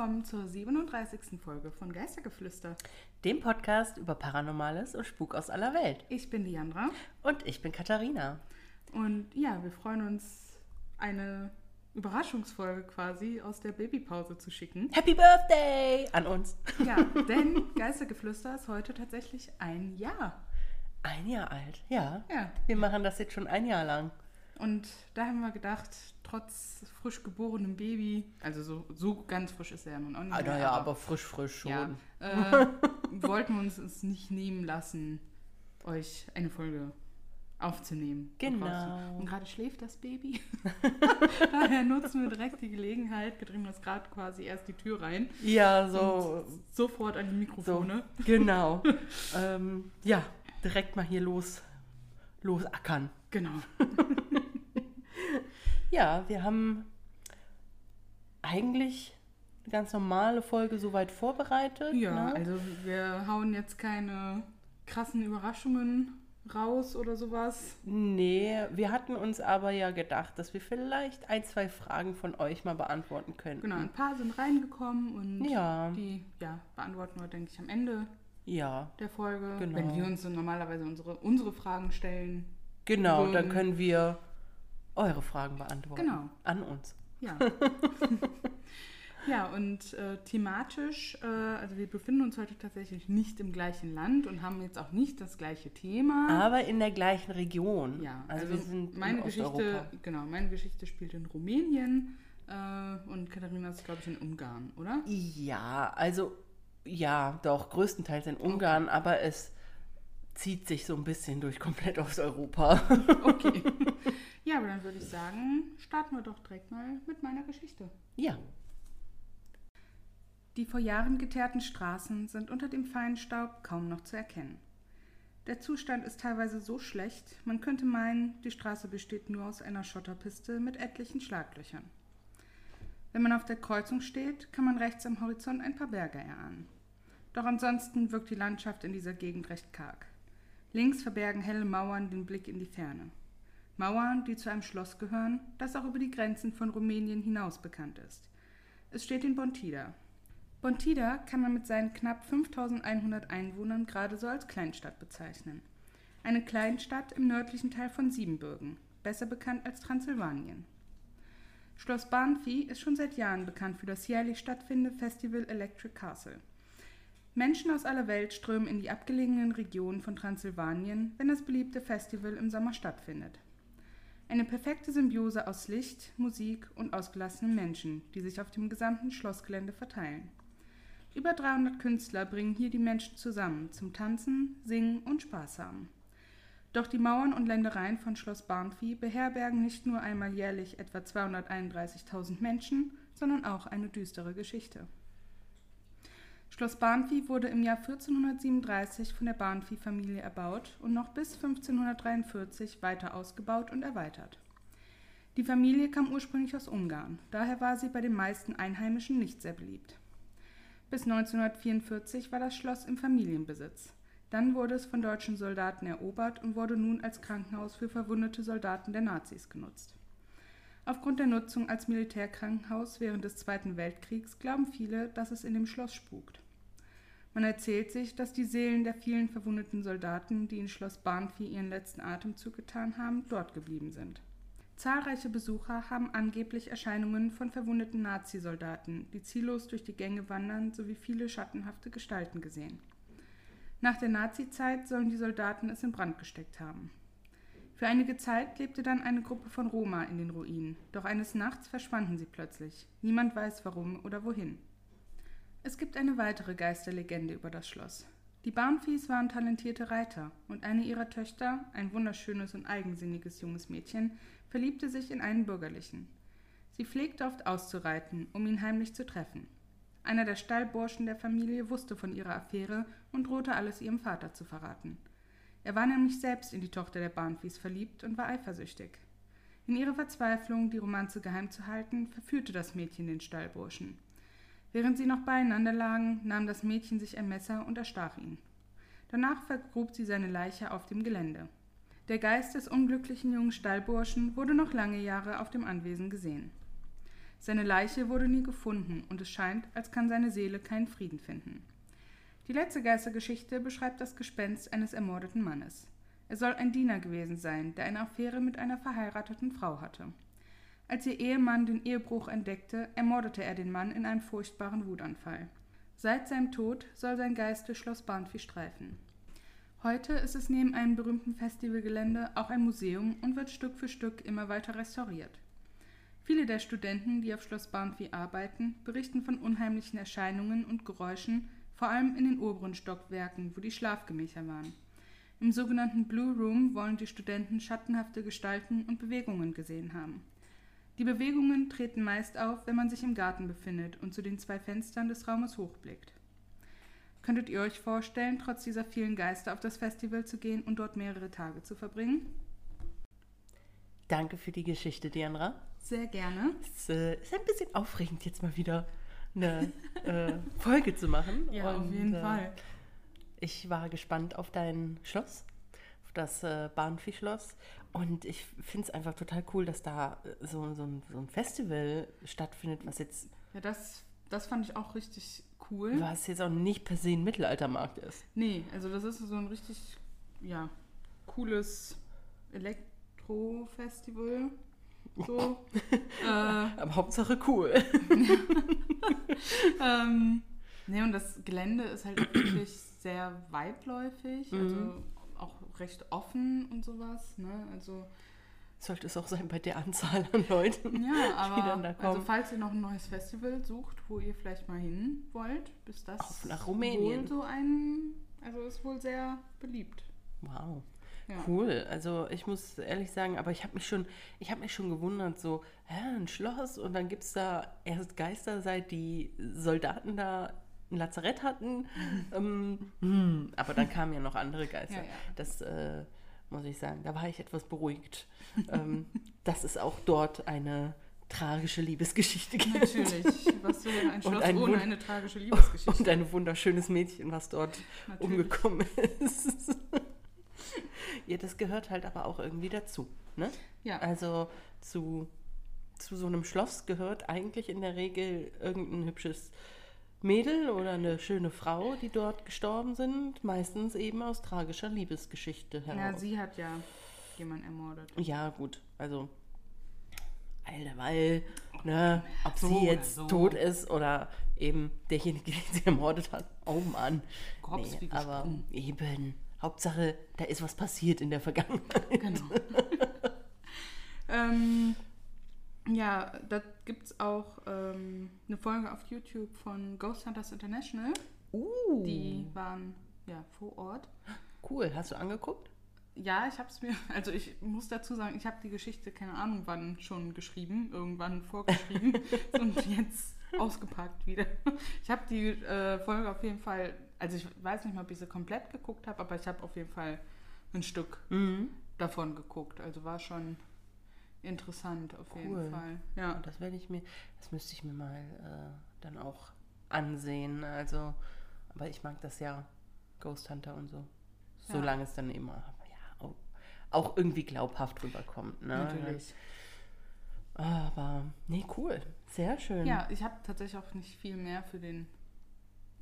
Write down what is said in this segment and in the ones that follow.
willkommen zur 37. Folge von Geistergeflüster. Dem Podcast über Paranormales und Spuk aus aller Welt. Ich bin Diandra Und ich bin Katharina. und ja, wir freuen uns, eine Überraschungsfolge quasi aus der Babypause zu schicken. Happy Birthday an uns. Ja, denn Geistergeflüster ist heute tatsächlich ein Jahr. Ein Jahr alt, ja. Ja, Wir machen das jetzt schon ein Jahr lang. Und da haben wir gedacht, trotz frisch geborenem Baby, also so, so ganz frisch ist er ja nun auch nicht Ah, naja, aber frisch, frisch schon. ja, äh, wollten wir uns es nicht nehmen lassen, euch eine Folge aufzunehmen. und Genau. Und gerade schläft das Baby. Daher nutzen wir direkt die Gelegenheit, wir drehen uns gerade quasi erst die Tür rein. Ja, so, Sofort an die so Mikrofone. genau. ähm, ja, direkt mal hier los, losackern. Genau. Ja, wir haben eigentlich eine ganz normale Folge soweit vorbereitet. Ja, ne? also wir hauen jetzt keine krassen Überraschungen raus oder sowas. Nee, wir hatten uns aber ja gedacht, dass wir vielleicht ein, zwei Fragen von euch mal beantworten könnten. Genau, ein paar sind reingekommen und Ja. die ja, beantworten wir, denke ich, am Ende Ja, der Folge. Genau. Wenn wir uns so normalerweise unsere, unsere Fragen stellen. genau, würden. dann können wir eure Fragen beantworten. Genau. An uns. Ja. ja, und äh, thematisch, äh, also wir befinden uns heute tatsächlich nicht im gleichen Land und haben jetzt auch nicht das gleiche Thema. Aber in der gleichen Region. Ja, also, also, wir sind meine in Geschichte, Osteuropa. genau, meine Geschichte spielt in Rumänien äh, und Katharina ist, glaube ich, in Ungarn, oder? Ja, also ja, doch, größtenteils in Ungarn, aber es zieht sich so ein bisschen durch komplett Osteuropa. Okay. ja, aber dann würde ich sagen, starten wir doch direkt mal mit meiner Geschichte. ja. Die vor Jahren geteerten Straßen sind unter dem Feinstaub kaum noch zu erkennen. Der Zustand ist teilweise so schlecht, man könnte meinen, die Straße besteht nur aus einer Schotterpiste mit etlichen Schlaglöchern. Wenn man auf der Kreuzung steht, kann man rechts am Horizont ein paar Berge erahnen. Doch ansonsten wirkt die Landschaft in dieser Gegend recht karg. Links verbergen helle Mauern den Blick in die Ferne. Mauern, die zu einem Schloss gehören, das auch über die Grenzen von Rumänien hinaus bekannt ist. Es steht in Bontida, Bontida kann man mit seinen knapp 5100 Einwohnern gerade so als Kleinstadt bezeichnen. Eine Kleinstadt im nördlichen Teil von Siebenbürgen, besser bekannt als Transsilvanien. Schloss Barnfi ist schon seit Jahren bekannt für das jährlich stattfindende Festival Electric Castle. Menschen aus aller Welt strömen in die abgelegenen Regionen von Transsilvanien, wenn das beliebte Festival im Sommer stattfindet. Eine perfekte Symbiose aus Licht, Musik und ausgelassenen Menschen, die sich auf dem gesamten Schlossgelände verteilen. Über 300 Künstler bringen hier die Menschen zusammen zum Tanzen, Singen und Spaß haben. Doch die Mauern und Ländereien von Schloss Barnfi beherbergen nicht nur einmal jährlich etwa 231.000 Menschen, sondern auch eine düstere Geschichte. Schloss Barnfi wurde im Jahr 1437 von der Barnfi-Familie erbaut und noch bis 1543 weiter ausgebaut und erweitert. Die Familie kam ursprünglich aus Ungarn, daher war sie bei den meisten Einheimischen nicht sehr beliebt. Bis 1944 war das Schloss im Familienbesitz. Dann wurde es von deutschen Soldaten erobert und wurde nun als Krankenhaus für verwundete Soldaten der Nazis genutzt. Aufgrund der Nutzung als Militärkrankenhaus während des Zweiten Weltkriegs glauben viele, dass es in dem Schloss spukt. Man erzählt sich, dass die Seelen der vielen verwundeten Soldaten, die in Schloss Barnfi ihren letzten Atemzug getan haben, dort geblieben sind. Zahlreiche Besucher haben angeblich Erscheinungen von verwundeten Nazisoldaten, die ziellos durch die Gänge wandern, sowie viele schattenhafte Gestalten gesehen. Nach der Nazizeit sollen die Soldaten es in Brand gesteckt haben. Für einige Zeit lebte dann eine Gruppe von Roma in den Ruinen, doch eines Nachts verschwanden sie plötzlich. Niemand weiß warum oder wohin. Es gibt eine weitere Geisterlegende über das Schloss. Die Barnfies waren talentierte Reiter und eine ihrer Töchter, ein wunderschönes und eigensinniges junges Mädchen, verliebte sich in einen Bürgerlichen. Sie pflegte oft auszureiten, um ihn heimlich zu treffen. Einer der Stallburschen der Familie wusste von ihrer Affäre und drohte alles ihrem Vater zu verraten. Er war nämlich selbst in die Tochter der Barnfies verliebt und war eifersüchtig. In ihrer Verzweiflung, die Romanze geheim zu halten, verführte das Mädchen den Stallburschen. Während sie noch beieinander lagen, nahm das Mädchen sich ein Messer und erstach ihn. Danach vergrub sie seine Leiche auf dem Gelände. Der Geist des unglücklichen jungen Stallburschen wurde noch lange Jahre auf dem Anwesen gesehen. Seine Leiche wurde nie gefunden und es scheint, als kann seine Seele keinen Frieden finden. Die letzte Geistergeschichte beschreibt das Gespenst eines ermordeten Mannes. Er soll ein Diener gewesen sein, der eine Affäre mit einer verheirateten Frau hatte. Als ihr Ehemann den Ehebruch entdeckte, ermordete er den Mann in einem furchtbaren Wutanfall. Seit seinem Tod soll sein Geist durch Schloss Barnfi streifen. Heute ist es neben einem berühmten Festivalgelände auch ein Museum und wird Stück für Stück immer weiter restauriert. Viele der Studenten, die auf Schloss Barnfi arbeiten, berichten von unheimlichen Erscheinungen und Geräuschen, vor allem in den oberen Stockwerken, wo die Schlafgemächer waren. Im sogenannten Blue Room wollen die Studenten schattenhafte Gestalten und Bewegungen gesehen haben. Die Bewegungen treten meist auf, wenn man sich im Garten befindet und zu den zwei Fenstern des Raumes hochblickt. Könntet ihr euch vorstellen, trotz dieser vielen Geister auf das Festival zu gehen und dort mehrere Tage zu verbringen? Danke für die Geschichte, Diandra. Sehr gerne. Es äh, ist ein bisschen aufregend, jetzt mal wieder eine äh, Folge zu machen. Ja, Und, auf jeden äh, Fall. Ich war gespannt auf dein Schloss, auf das äh, Bahnvieh-Schloss. Und ich finde es einfach total cool, dass da äh, so, so, ein, so ein Festival stattfindet, was jetzt, Ja, das, das fand ich auch richtig cool. was jetzt auch nicht per se ein Mittelaltermarkt ist. Nee, also das ist so ein richtig, ja, cooles Elektrofestival. So. äh, Aber Hauptsache cool. ähm, nee, und das Gelände ist halt wirklich sehr weitläufig, also Mhm. auch recht offen und sowas. Ne? Also, Sollte es auch sein bei der Anzahl an Leuten. ja, aber dann da also kommen. falls ihr noch ein neues Festival sucht, wo ihr vielleicht mal hin wollt, ist das Auf nach Rumänien. wohl so ein, also ist wohl sehr beliebt. Wow. Ja. Cool. Also ich muss ehrlich sagen, aber ich habe mich schon, ich habe mich schon gewundert, so, hä, ein Schloss und dann gibt es da erst Geister, seit die Soldaten da ein Lazarett hatten. ähm, hm, aber dann kamen ja noch andere Geister. Ja, ja. Das äh, muss ich sagen, da war ich etwas beruhigt. ähm, dass es auch dort eine tragische Liebesgeschichte gibt. Natürlich. Was für ein Schloss ein ohne eine tragische Liebesgeschichte. Und ein wunderschönes Mädchen, was dort Natürlich. umgekommen ist. Ja, das gehört halt aber auch irgendwie dazu. Ne? Ja, Also zu, zu so einem Schloss gehört eigentlich in der Regel irgendein hübsches Mädel oder eine schöne Frau, die dort gestorben sind. Meistens eben aus tragischer Liebesgeschichte ja, heraus. sie hat ja jemanden ermordet. Ja, gut. Also, weil, ne, ob so sie jetzt so. tot ist oder eben derjenige, den sie ermordet hat. Oh Mann. Wie aber eben. Hauptsache, da ist was passiert in der Vergangenheit. Genau. ähm, ja, da gibt es auch ähm, eine Folge auf YouTube von Ghost Hunters International. Uh, Die waren ja vor Ort. cool. Hast du angeguckt? Ja, ich habe es mir, also ich muss dazu sagen, ich habe die Geschichte, keine Ahnung wann schon geschrieben, irgendwann vorgeschrieben und jetzt ausgepackt wieder. Ich habe die äh, Folge auf jeden Fall, also ich weiß nicht mal, ob ich sie komplett geguckt habe, aber ich habe auf jeden Fall ein Stück Mhm. davon geguckt. Also war schon interessant auf Cool. jeden Fall. Ja. Und das werde ich mir, das müsste ich mir mal äh, dann auch ansehen. Also, aber ich mag das ja, Ghost Hunter und so. Ja. Solange es dann immer ja, auch, auch irgendwie glaubhaft rüberkommt. Ne? Natürlich. Aber, nee, cool. Sehr schön. Ja, ich habe tatsächlich auch nicht viel mehr für den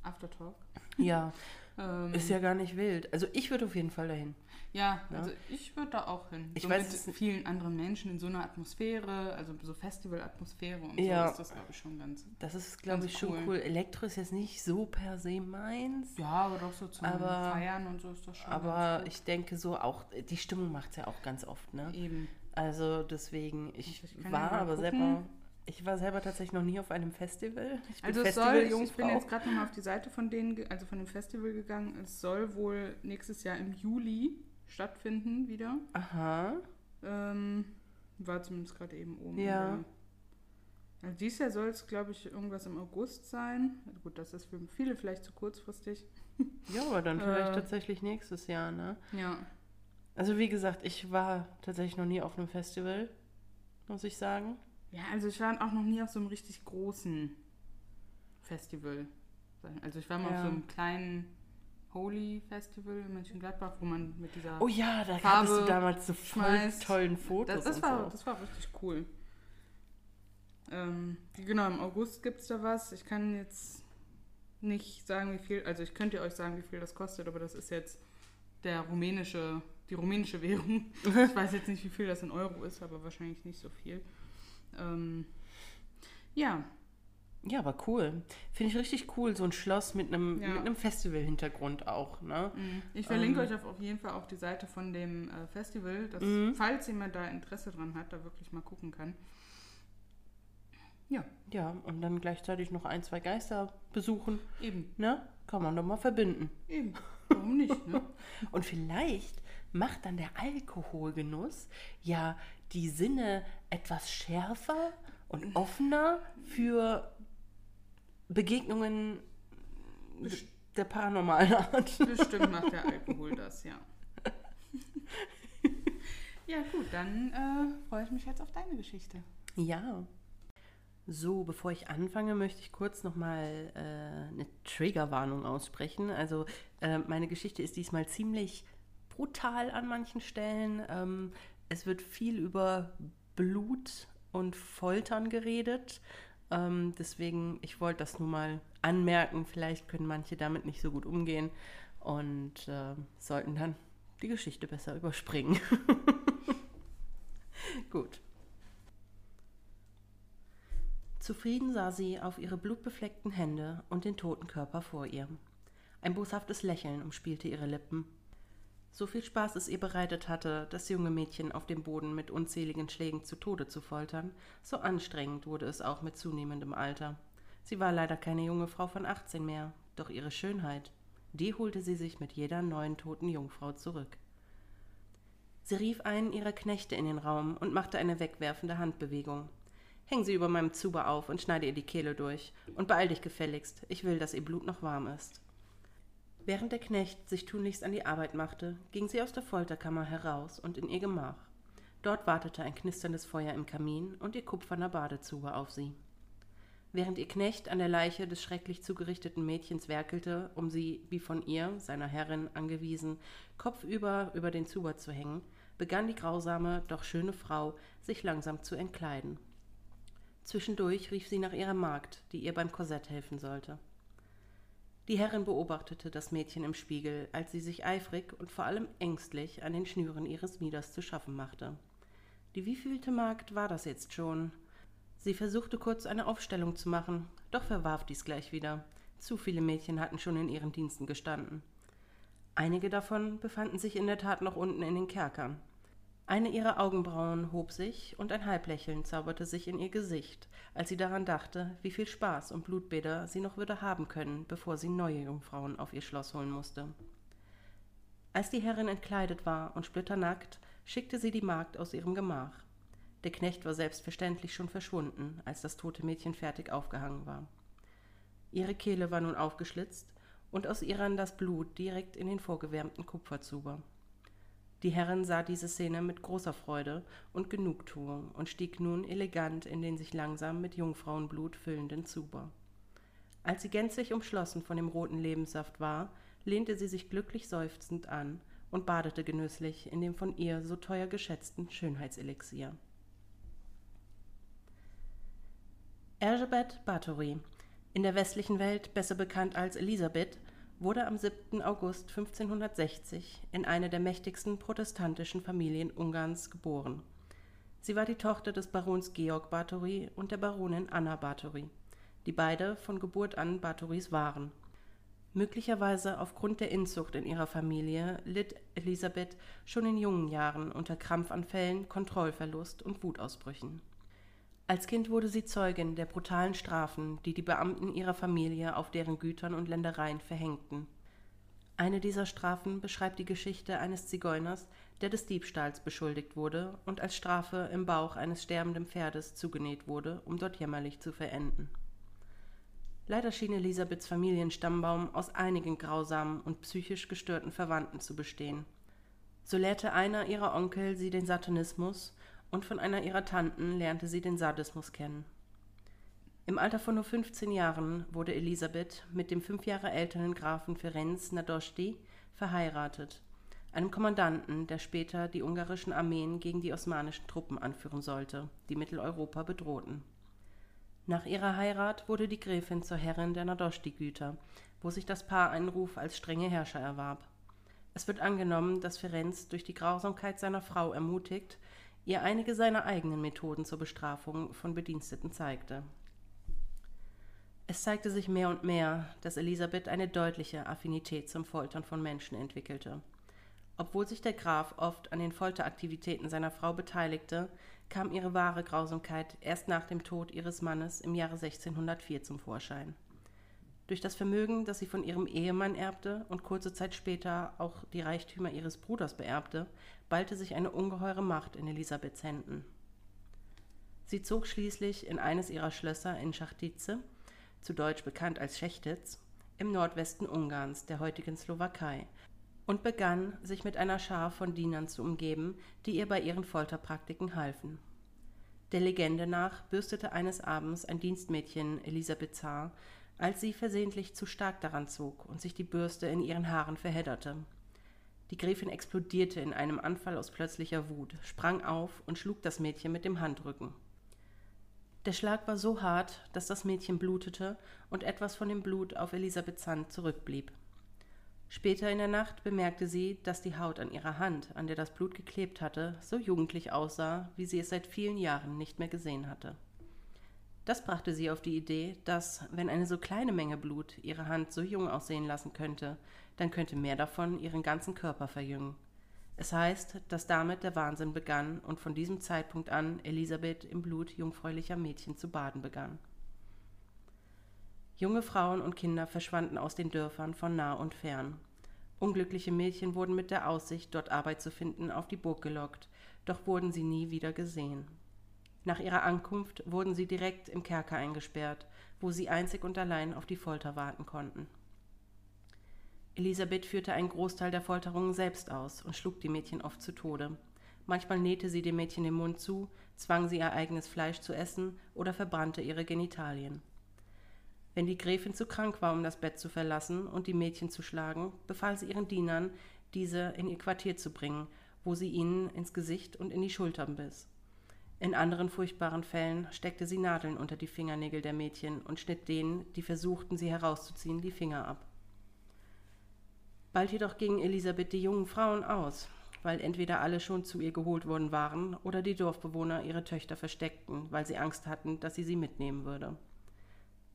Aftertalk. Ja, Ähm, ist ja gar nicht wild. Also ich würde auf jeden Fall dahin. Ja, Ja. also ich würde da auch hin. Ich so weiß mit vielen anderen Menschen in so einer Atmosphäre, also so Festival-Atmosphäre und Ja. so ist das, glaube ich, schon ganz. Das ist, glaube ich, schon cool. cool. Elektro ist jetzt nicht so per se meins. Ja, aber doch so zum Aber- Feiern und so ist das schon Aber ich denke so auch, die Stimmung macht es ja auch ganz oft, ne? Eben. Also deswegen, ich Ich war aber gucken. selber, ich war selber tatsächlich noch nie auf einem Festival. Ich Also es soll, ich, ich bin jetzt gerade nochmal auf die Seite von denen, also von dem Festival gegangen. Es soll wohl nächstes Jahr im Juli stattfinden wieder. Aha. Ähm, war zumindest gerade eben oben. Ja. Also dieses Jahr soll es, glaube ich, irgendwas im August sein. Also gut, das ist für viele vielleicht zu kurzfristig. Ja, aber dann vielleicht Äh. tatsächlich nächstes Jahr, ne? Ja. Also wie gesagt, ich war tatsächlich noch nie auf einem Festival, muss ich sagen. Ja, also ich war auch noch nie auf so einem richtig großen Festival. Also ich war mal Ja. auf so einem kleinen Holy Festival in Mönchengladbach, wo man mit dieser... Oh ja, da Farbe hattest du damals so voll schmeißt. tollen Fotos das, das, war, so. das war richtig cool. Ähm, genau, im August gibt es da was. Ich kann jetzt nicht sagen, wie viel, also ich könnte euch sagen, wie viel das kostet, aber das ist jetzt der rumänische, die rumänische Währung. Ich weiß jetzt nicht, wie viel das in Euro ist, aber wahrscheinlich nicht so viel. Ähm, ja, Ja, aber cool. Finde ich richtig cool, so ein Schloss mit einem, Ja. mit einem Festival-Hintergrund auch. Ne? ich verlinke Ähm. euch auf, auf jeden Fall auch die Seite von dem äh, Festival, dass, Mhm. falls jemand da Interesse dran hat, da wirklich mal gucken kann. Ja, Ja, und dann gleichzeitig noch ein, zwei Geister besuchen. eben, Ne? Kann man doch mal verbinden. eben. Warum nicht, ne? Und vielleicht macht dann der Alkoholgenuss ja die Sinne etwas schärfer und offener für Begegnungen Best- der paranormalen Art. Bestimmt macht der Alkohol das, ja. Ja, gut, dann äh, freue ich mich jetzt auf deine Geschichte. Ja. So, bevor ich anfange, möchte ich kurz nochmal äh, eine Triggerwarnung aussprechen. Also äh, meine Geschichte ist diesmal ziemlich brutal an manchen Stellen. Ähm, es wird viel über Blut und Foltern geredet. Ähm, deswegen, ich wollte das nur mal anmerken. Vielleicht können manche damit nicht so gut umgehen und äh, sollten dann die Geschichte besser überspringen. gut. Zufrieden sah sie auf ihre blutbefleckten Hände und den toten Körper vor ihr. Ein boshaftes Lächeln umspielte ihre Lippen. So viel Spaß es ihr bereitet hatte, das junge Mädchen auf dem Boden mit unzähligen Schlägen zu Tode zu foltern, so anstrengend wurde es auch mit zunehmendem Alter. Sie war leider keine junge Frau von 18 mehr, doch ihre Schönheit, die holte sie sich mit jeder neuen toten Jungfrau zurück. Sie rief einen ihrer Knechte in den Raum und machte eine wegwerfende Handbewegung. Häng sie über meinem Zuber auf und schneide ihr die Kehle durch. Und beeil dich gefälligst, ich will, dass ihr Blut noch warm ist. Während der Knecht sich tunlichst an die Arbeit machte, ging sie aus der Folterkammer heraus und in ihr Gemach. Dort wartete ein knisterndes Feuer im Kamin und ihr kupferner Badezuber auf sie. Während ihr Knecht an der Leiche des schrecklich zugerichteten Mädchens werkelte, um sie, wie von ihr, seiner Herrin, angewiesen, kopfüber über den Zuber zu hängen, begann die grausame, doch schöne Frau, sich langsam zu entkleiden. Zwischendurch rief sie nach ihrer Magd, die ihr beim Korsett helfen sollte. Die Herrin beobachtete das Mädchen im Spiegel, als sie sich eifrig und vor allem ängstlich an den Schnüren ihres Mieders zu schaffen machte. Die wievielte Magd war das jetzt schon? Sie versuchte kurz eine Aufstellung zu machen, doch verwarf dies gleich wieder. Zu viele Mädchen hatten schon in ihren Diensten gestanden. Einige davon befanden sich in der Tat noch unten in den Kerkern. Eine ihrer Augenbrauen hob sich und ein Halblächeln zauberte sich in ihr Gesicht, als sie daran dachte, wie viel Spaß und Blutbäder sie noch würde haben können, bevor sie neue Jungfrauen auf ihr Schloss holen musste. Als die Herrin entkleidet war und splitternackt, schickte sie die Magd aus ihrem Gemach. Der Knecht war selbstverständlich schon verschwunden, als das tote Mädchen fertig aufgehangen war. Ihre Kehle war nun aufgeschlitzt und aus ihr rann das Blut direkt in den vorgewärmten Kupferzuber. Die Herrin sah diese Szene mit großer Freude und Genugtuung und stieg nun elegant in den sich langsam mit Jungfrauenblut füllenden Zuber. Als sie gänzlich umschlossen von dem roten Lebenssaft war, lehnte sie sich glücklich seufzend an und badete genüsslich in dem von ihr so teuer geschätzten Schönheitselixier. Erzsébet Bathory, in der westlichen Welt besser bekannt als Elisabeth, wurde am 7. August 1560 in eine der mächtigsten protestantischen Familien Ungarns geboren. Sie war die Tochter des Barons Georg Bathory und der Baronin Anna Bathory, die beide von Geburt an Bathorys waren. Möglicherweise aufgrund der Inzucht in ihrer Familie litt Elisabeth schon in jungen Jahren unter Krampfanfällen, Kontrollverlust und Wutausbrüchen. Als Kind wurde sie Zeugin der brutalen Strafen, die die Beamten ihrer Familie auf deren Gütern und Ländereien verhängten. Eine dieser Strafen beschreibt die Geschichte eines Zigeuners, der des Diebstahls beschuldigt wurde und als Strafe im Bauch eines sterbenden Pferdes zugenäht wurde, um dort jämmerlich zu verenden. Leider schien Elisabeths Familienstammbaum aus einigen grausamen und psychisch gestörten Verwandten zu bestehen. So lehrte einer ihrer Onkel sie den Satanismus und von einer ihrer Tanten lernte sie den Sadismus kennen. Im Alter von nur 15 Jahren wurde Elisabeth mit dem fünf Jahre älteren Grafen Ferenc Nadoschti verheiratet, einem Kommandanten, der später die ungarischen Armeen gegen die osmanischen Truppen anführen sollte, die Mitteleuropa bedrohten. Nach ihrer Heirat wurde die Gräfin zur Herrin der Nadoschti-Güter, wo sich das Paar einen Ruf als strenge Herrscher erwarb. Es wird angenommen, dass Ferenc durch die Grausamkeit seiner Frau ermutigt, ihr einige seiner eigenen Methoden zur Bestrafung von Bediensteten zeigte. Es zeigte sich mehr und mehr, dass Elisabeth eine deutliche Affinität zum Foltern von Menschen entwickelte. Obwohl sich der Graf oft an den Folteraktivitäten seiner Frau beteiligte, kam ihre wahre Grausamkeit erst nach dem Tod ihres Mannes im Jahre 1604 zum Vorschein. Durch das Vermögen, das sie von ihrem Ehemann erbte und kurze Zeit später auch die Reichtümer ihres Bruders beerbte, ballte sich eine ungeheure Macht in Elisabeths Händen. Sie zog schließlich in eines ihrer Schlösser in Schachtice, zu Deutsch bekannt als Schechtitz, im Nordwesten Ungarns, der heutigen Slowakei, und begann, sich mit einer Schar von Dienern zu umgeben, die ihr bei ihren Folterpraktiken halfen. Der Legende nach bürstete eines Abends ein Dienstmädchen Elisabeth Haar als sie versehentlich zu stark daran zog und sich die Bürste in ihren Haaren verhedderte. Die Gräfin explodierte in einem Anfall aus plötzlicher Wut, sprang auf und schlug das Mädchen mit dem Handrücken. Der Schlag war so hart, dass das Mädchen blutete und etwas von dem Blut auf Elisabeths Hand zurückblieb. Später in der Nacht bemerkte sie, dass die Haut an ihrer Hand, an der das Blut geklebt hatte, so jugendlich aussah, wie sie es seit vielen Jahren nicht mehr gesehen hatte. Das brachte sie auf die Idee, dass, wenn eine so kleine Menge Blut ihre Hand so jung aussehen lassen könnte, dann könnte mehr davon ihren ganzen Körper verjüngen. Es heißt, dass damit der Wahnsinn begann und von diesem Zeitpunkt an Elisabeth im Blut jungfräulicher Mädchen zu baden begann. Junge Frauen und Kinder verschwanden aus den Dörfern von nah und fern. Unglückliche Mädchen wurden mit der Aussicht, dort Arbeit zu finden, auf die Burg gelockt, doch wurden sie nie wieder gesehen. Nach ihrer Ankunft wurden sie direkt im Kerker eingesperrt, wo sie einzig und allein auf die Folter warten konnten. Elisabeth führte einen Großteil der Folterungen selbst aus und schlug die Mädchen oft zu Tode. Manchmal nähte sie dem Mädchen den Mund zu, zwang sie ihr eigenes Fleisch zu essen oder verbrannte ihre Genitalien. Wenn die Gräfin zu krank war, um das Bett zu verlassen und die Mädchen zu schlagen, befahl sie ihren Dienern, diese in ihr Quartier zu bringen, wo sie ihnen ins Gesicht und in die Schultern biss. In anderen furchtbaren Fällen steckte sie Nadeln unter die Fingernägel der Mädchen und schnitt denen, die versuchten, sie herauszuziehen, die Finger ab. Bald jedoch gingen Elisabeth die jungen Frauen aus, weil entweder alle schon zu ihr geholt worden waren oder die Dorfbewohner ihre Töchter versteckten, weil sie Angst hatten, dass sie sie mitnehmen würde.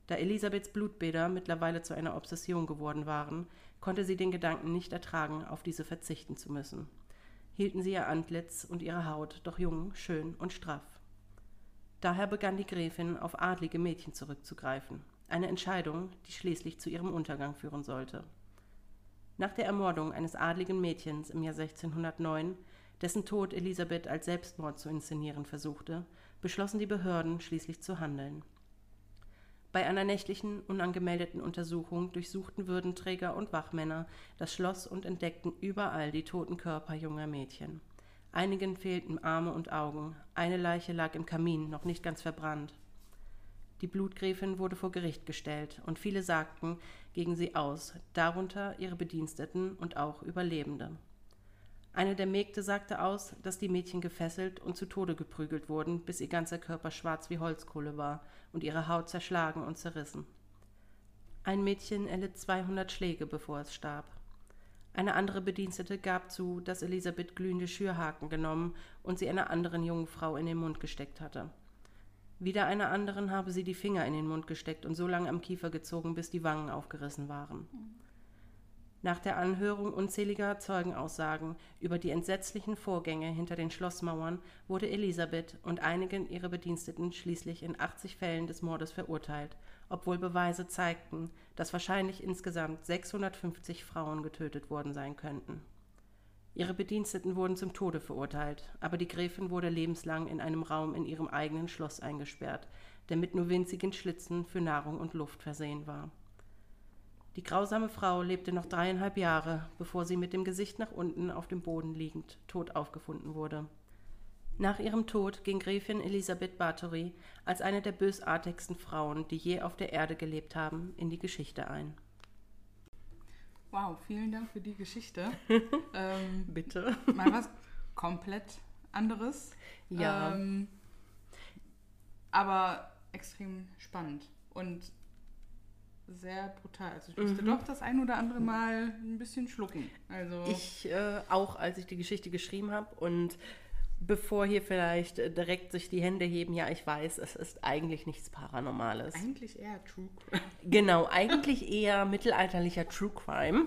Da Elisabeths Blutbäder mittlerweile zu einer Obsession geworden waren, konnte sie den Gedanken nicht ertragen, auf diese verzichten zu müssen hielten sie ihr Antlitz und ihre Haut doch jung, schön und straff. Daher begann die Gräfin, auf adlige Mädchen zurückzugreifen, eine Entscheidung, die schließlich zu ihrem Untergang führen sollte. Nach der Ermordung eines adligen Mädchens im Jahr 1609, dessen Tod Elisabeth als Selbstmord zu inszenieren versuchte, beschlossen die Behörden schließlich zu handeln. Bei einer nächtlichen, unangemeldeten Untersuchung durchsuchten Würdenträger und Wachmänner das Schloss und entdeckten überall die toten Körper junger Mädchen. Einigen fehlten Arme und Augen, eine Leiche lag im Kamin, noch nicht ganz verbrannt. Die Blutgräfin wurde vor Gericht gestellt, und viele sagten gegen sie aus, darunter ihre Bediensteten und auch Überlebende. Eine der Mägde sagte aus, dass die Mädchen gefesselt und zu Tode geprügelt wurden, bis ihr ganzer Körper schwarz wie Holzkohle war und ihre Haut zerschlagen und zerrissen. Ein Mädchen erlitt 200 Schläge, bevor es starb. Eine andere Bedienstete gab zu, dass Elisabeth glühende Schürhaken genommen und sie einer anderen jungen Frau in den Mund gesteckt hatte. Wieder einer anderen habe sie die Finger in den Mund gesteckt und so lange am Kiefer gezogen, bis die Wangen aufgerissen waren. Nach der Anhörung unzähliger Zeugenaussagen über die entsetzlichen Vorgänge hinter den Schlossmauern wurde Elisabeth und einigen ihrer Bediensteten schließlich in 80 Fällen des Mordes verurteilt, obwohl Beweise zeigten, dass wahrscheinlich insgesamt 650 Frauen getötet worden sein könnten. Ihre Bediensteten wurden zum Tode verurteilt, aber die Gräfin wurde lebenslang in einem Raum in ihrem eigenen Schloss eingesperrt, der mit nur winzigen Schlitzen für Nahrung und Luft versehen war. Die grausame Frau lebte noch dreieinhalb Jahre, bevor sie mit dem Gesicht nach unten auf dem Boden liegend tot aufgefunden wurde. Nach ihrem Tod ging Gräfin Elisabeth Bathory als eine der bösartigsten Frauen, die je auf der Erde gelebt haben, in die Geschichte ein. Wow, vielen Dank für die Geschichte. ähm, Bitte. Mal was komplett anderes. Ja. Ähm, aber extrem spannend und sehr brutal. Also ich musste doch das ein oder andere Mal ein bisschen schlucken. Also Ich äh, auch, als ich die Geschichte geschrieben habe und bevor hier vielleicht äh, direkt sich die Hände heben, ja, ich weiß, es ist eigentlich nichts Paranormales. eigentlich eher True Crime. Genau, eigentlich eher mittelalterlicher True Crime.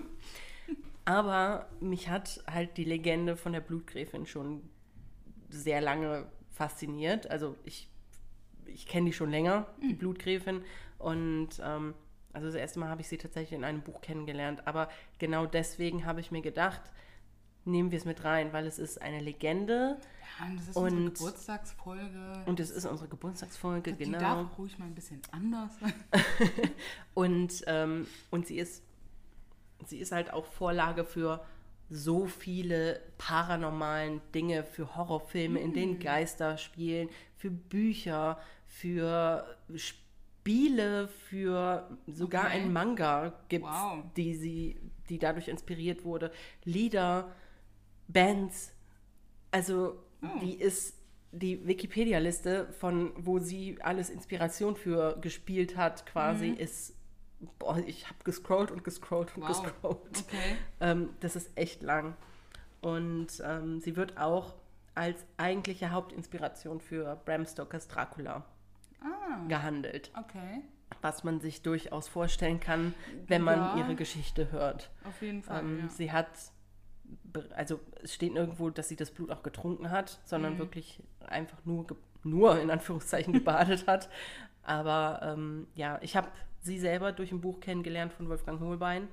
Aber mich hat halt die Legende von der Blutgräfin schon sehr lange fasziniert. Also ich, ich kenne die schon länger, die Blutgräfin. Und ähm, also das erste Mal habe ich sie tatsächlich in einem Buch kennengelernt. Aber genau deswegen habe ich mir gedacht, nehmen wir es mit rein, weil es ist eine Legende Ja, und das ist unsere Und- Geburtstagsfolge. und es ist unsere Geburtstagsfolge, die genau. darf ruhig mal ein bisschen anders sein. Und, ähm, und sie ist, sie ist halt auch Vorlage für so viele paranormalen Dinge, für Horrorfilme, in denen Geister spielen, für Bücher, für Spiele, für sogar Okay. ein Manga gibt Wow. die sie, die dadurch inspiriert wurde, Lieder, Bands. Also Oh. die ist die Wikipedia-Liste von wo sie alles Inspiration für gespielt hat, quasi ist boah, ich habe gescrollt und gescrollt und Wow. gescrollt. Okay. Ähm, das ist echt lang. Und ähm, sie wird auch als eigentliche Hauptinspiration für Bram Stokers Dracula Ah, gehandelt, okay. was man sich durchaus vorstellen kann, wenn man Ja. ihre Geschichte hört. Auf jeden Fall. Ähm, ja. Sie hat, also es steht nirgendwo, dass sie das Blut auch getrunken hat, sondern Mhm. wirklich einfach nur, nur in Anführungszeichen gebadet hat. Aber ähm, ja, ich habe sie selber durch ein Buch kennengelernt von Wolfgang Hohlbein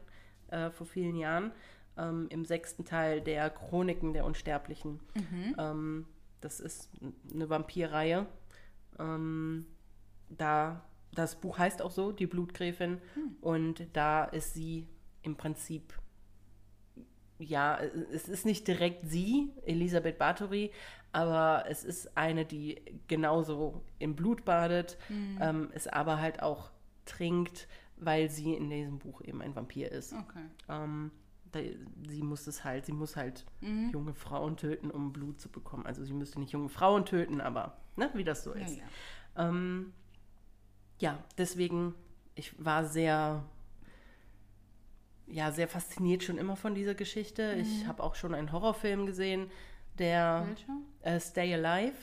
äh, vor vielen Jahren, ähm, im sechsten Teil der Chroniken der Unsterblichen. Mhm. Ähm, das ist eine Vampirreihe. Ähm, da das Buch heißt auch so, die Blutgräfin, Hm. und da ist sie im Prinzip, ja, es ist nicht direkt sie, Elisabeth Bathory, aber es ist eine, die genauso im Blut badet, Hm. ähm, es aber halt auch trinkt, weil sie in diesem Buch eben ein Vampir ist. Okay. Ähm, sie muss es halt, sie muss halt Mhm. junge Frauen töten, um Blut zu bekommen. Also sie müsste nicht junge Frauen töten, aber ne, wie das so Ja, ist. ja. Ähm, ja, deswegen, ich war sehr, ja, sehr fasziniert schon immer von dieser Geschichte. Ich habe auch schon einen Horrorfilm gesehen, der äh, Stay Alive.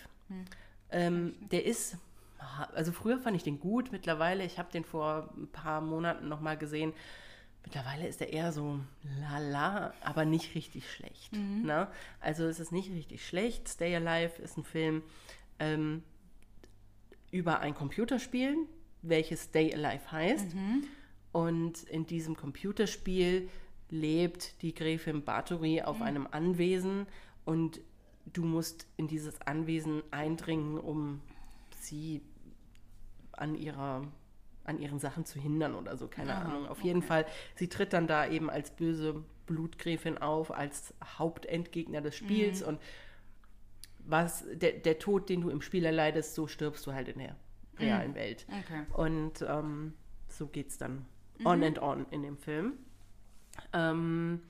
Ähm, der ist, also früher fand ich den gut, mittlerweile, ich habe den vor ein paar Monaten nochmal gesehen. Mittlerweile ist er eher so lala, aber nicht richtig schlecht. Ne? Also es ist nicht richtig schlecht. Stay Alive ist ein Film ähm, über ein Computerspiel, welches Stay Alive heißt. Und in diesem Computerspiel lebt die Gräfin Bathory auf einem Anwesen und du musst in dieses Anwesen eindringen, um sie an ihrer an ihren Sachen zu hindern oder so, keine Aha, Ahnung. Auf jeden okay. Fall, sie tritt dann da eben als böse Blutgräfin auf, als Hauptendgegner des Spiels und was der, der Tod, den du im Spiel erleidest, so stirbst du halt in der realen Welt. Okay. Und ähm, so geht's dann on and on in dem Film. Ähm,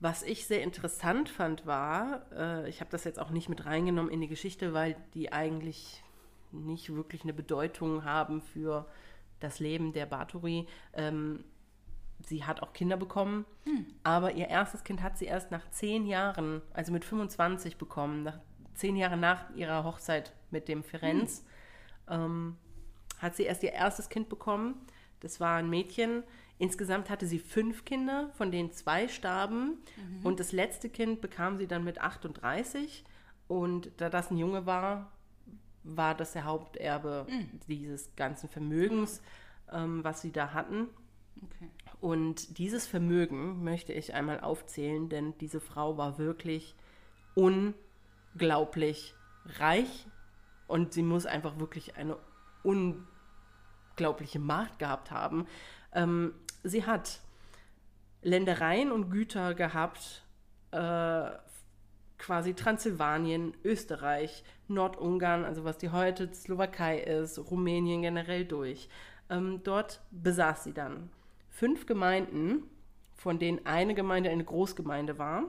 was ich sehr interessant fand, war, äh, ich habe das jetzt auch nicht mit reingenommen in die Geschichte, weil die eigentlich nicht wirklich eine Bedeutung haben für das Leben der Bathory. Ähm, sie hat auch Kinder bekommen, aber ihr erstes Kind hat sie erst nach zehn Jahren, also mit 25 bekommen, nach zehn Jahre nach ihrer Hochzeit mit dem Ferenz, ähm, hat sie erst ihr erstes Kind bekommen. Das war ein Mädchen. Insgesamt hatte sie fünf Kinder, von denen zwei starben. Und das letzte Kind bekam sie dann mit 38. Und da das ein Junge war, war das der Haupterbe dieses ganzen Vermögens, ähm, was sie da hatten. Okay. Und dieses Vermögen möchte ich einmal aufzählen, denn diese Frau war wirklich unglaublich reich und sie muss einfach wirklich eine unglaubliche Macht gehabt haben. Ähm, sie hat Ländereien und Güter gehabt, äh, quasi Transsilvanien, Österreich, Nordungarn, also was die heute Slowakei ist, Rumänien generell durch. Ähm, dort besaß sie dann fünf Gemeinden, von denen eine Gemeinde eine Großgemeinde war,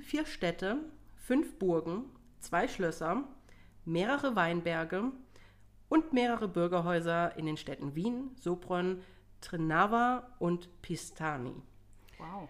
vier Städte, fünf Burgen, zwei Schlösser, mehrere Weinberge und mehrere Bürgerhäuser in den Städten Wien, Sopron, Trnava und Pistani. Wow.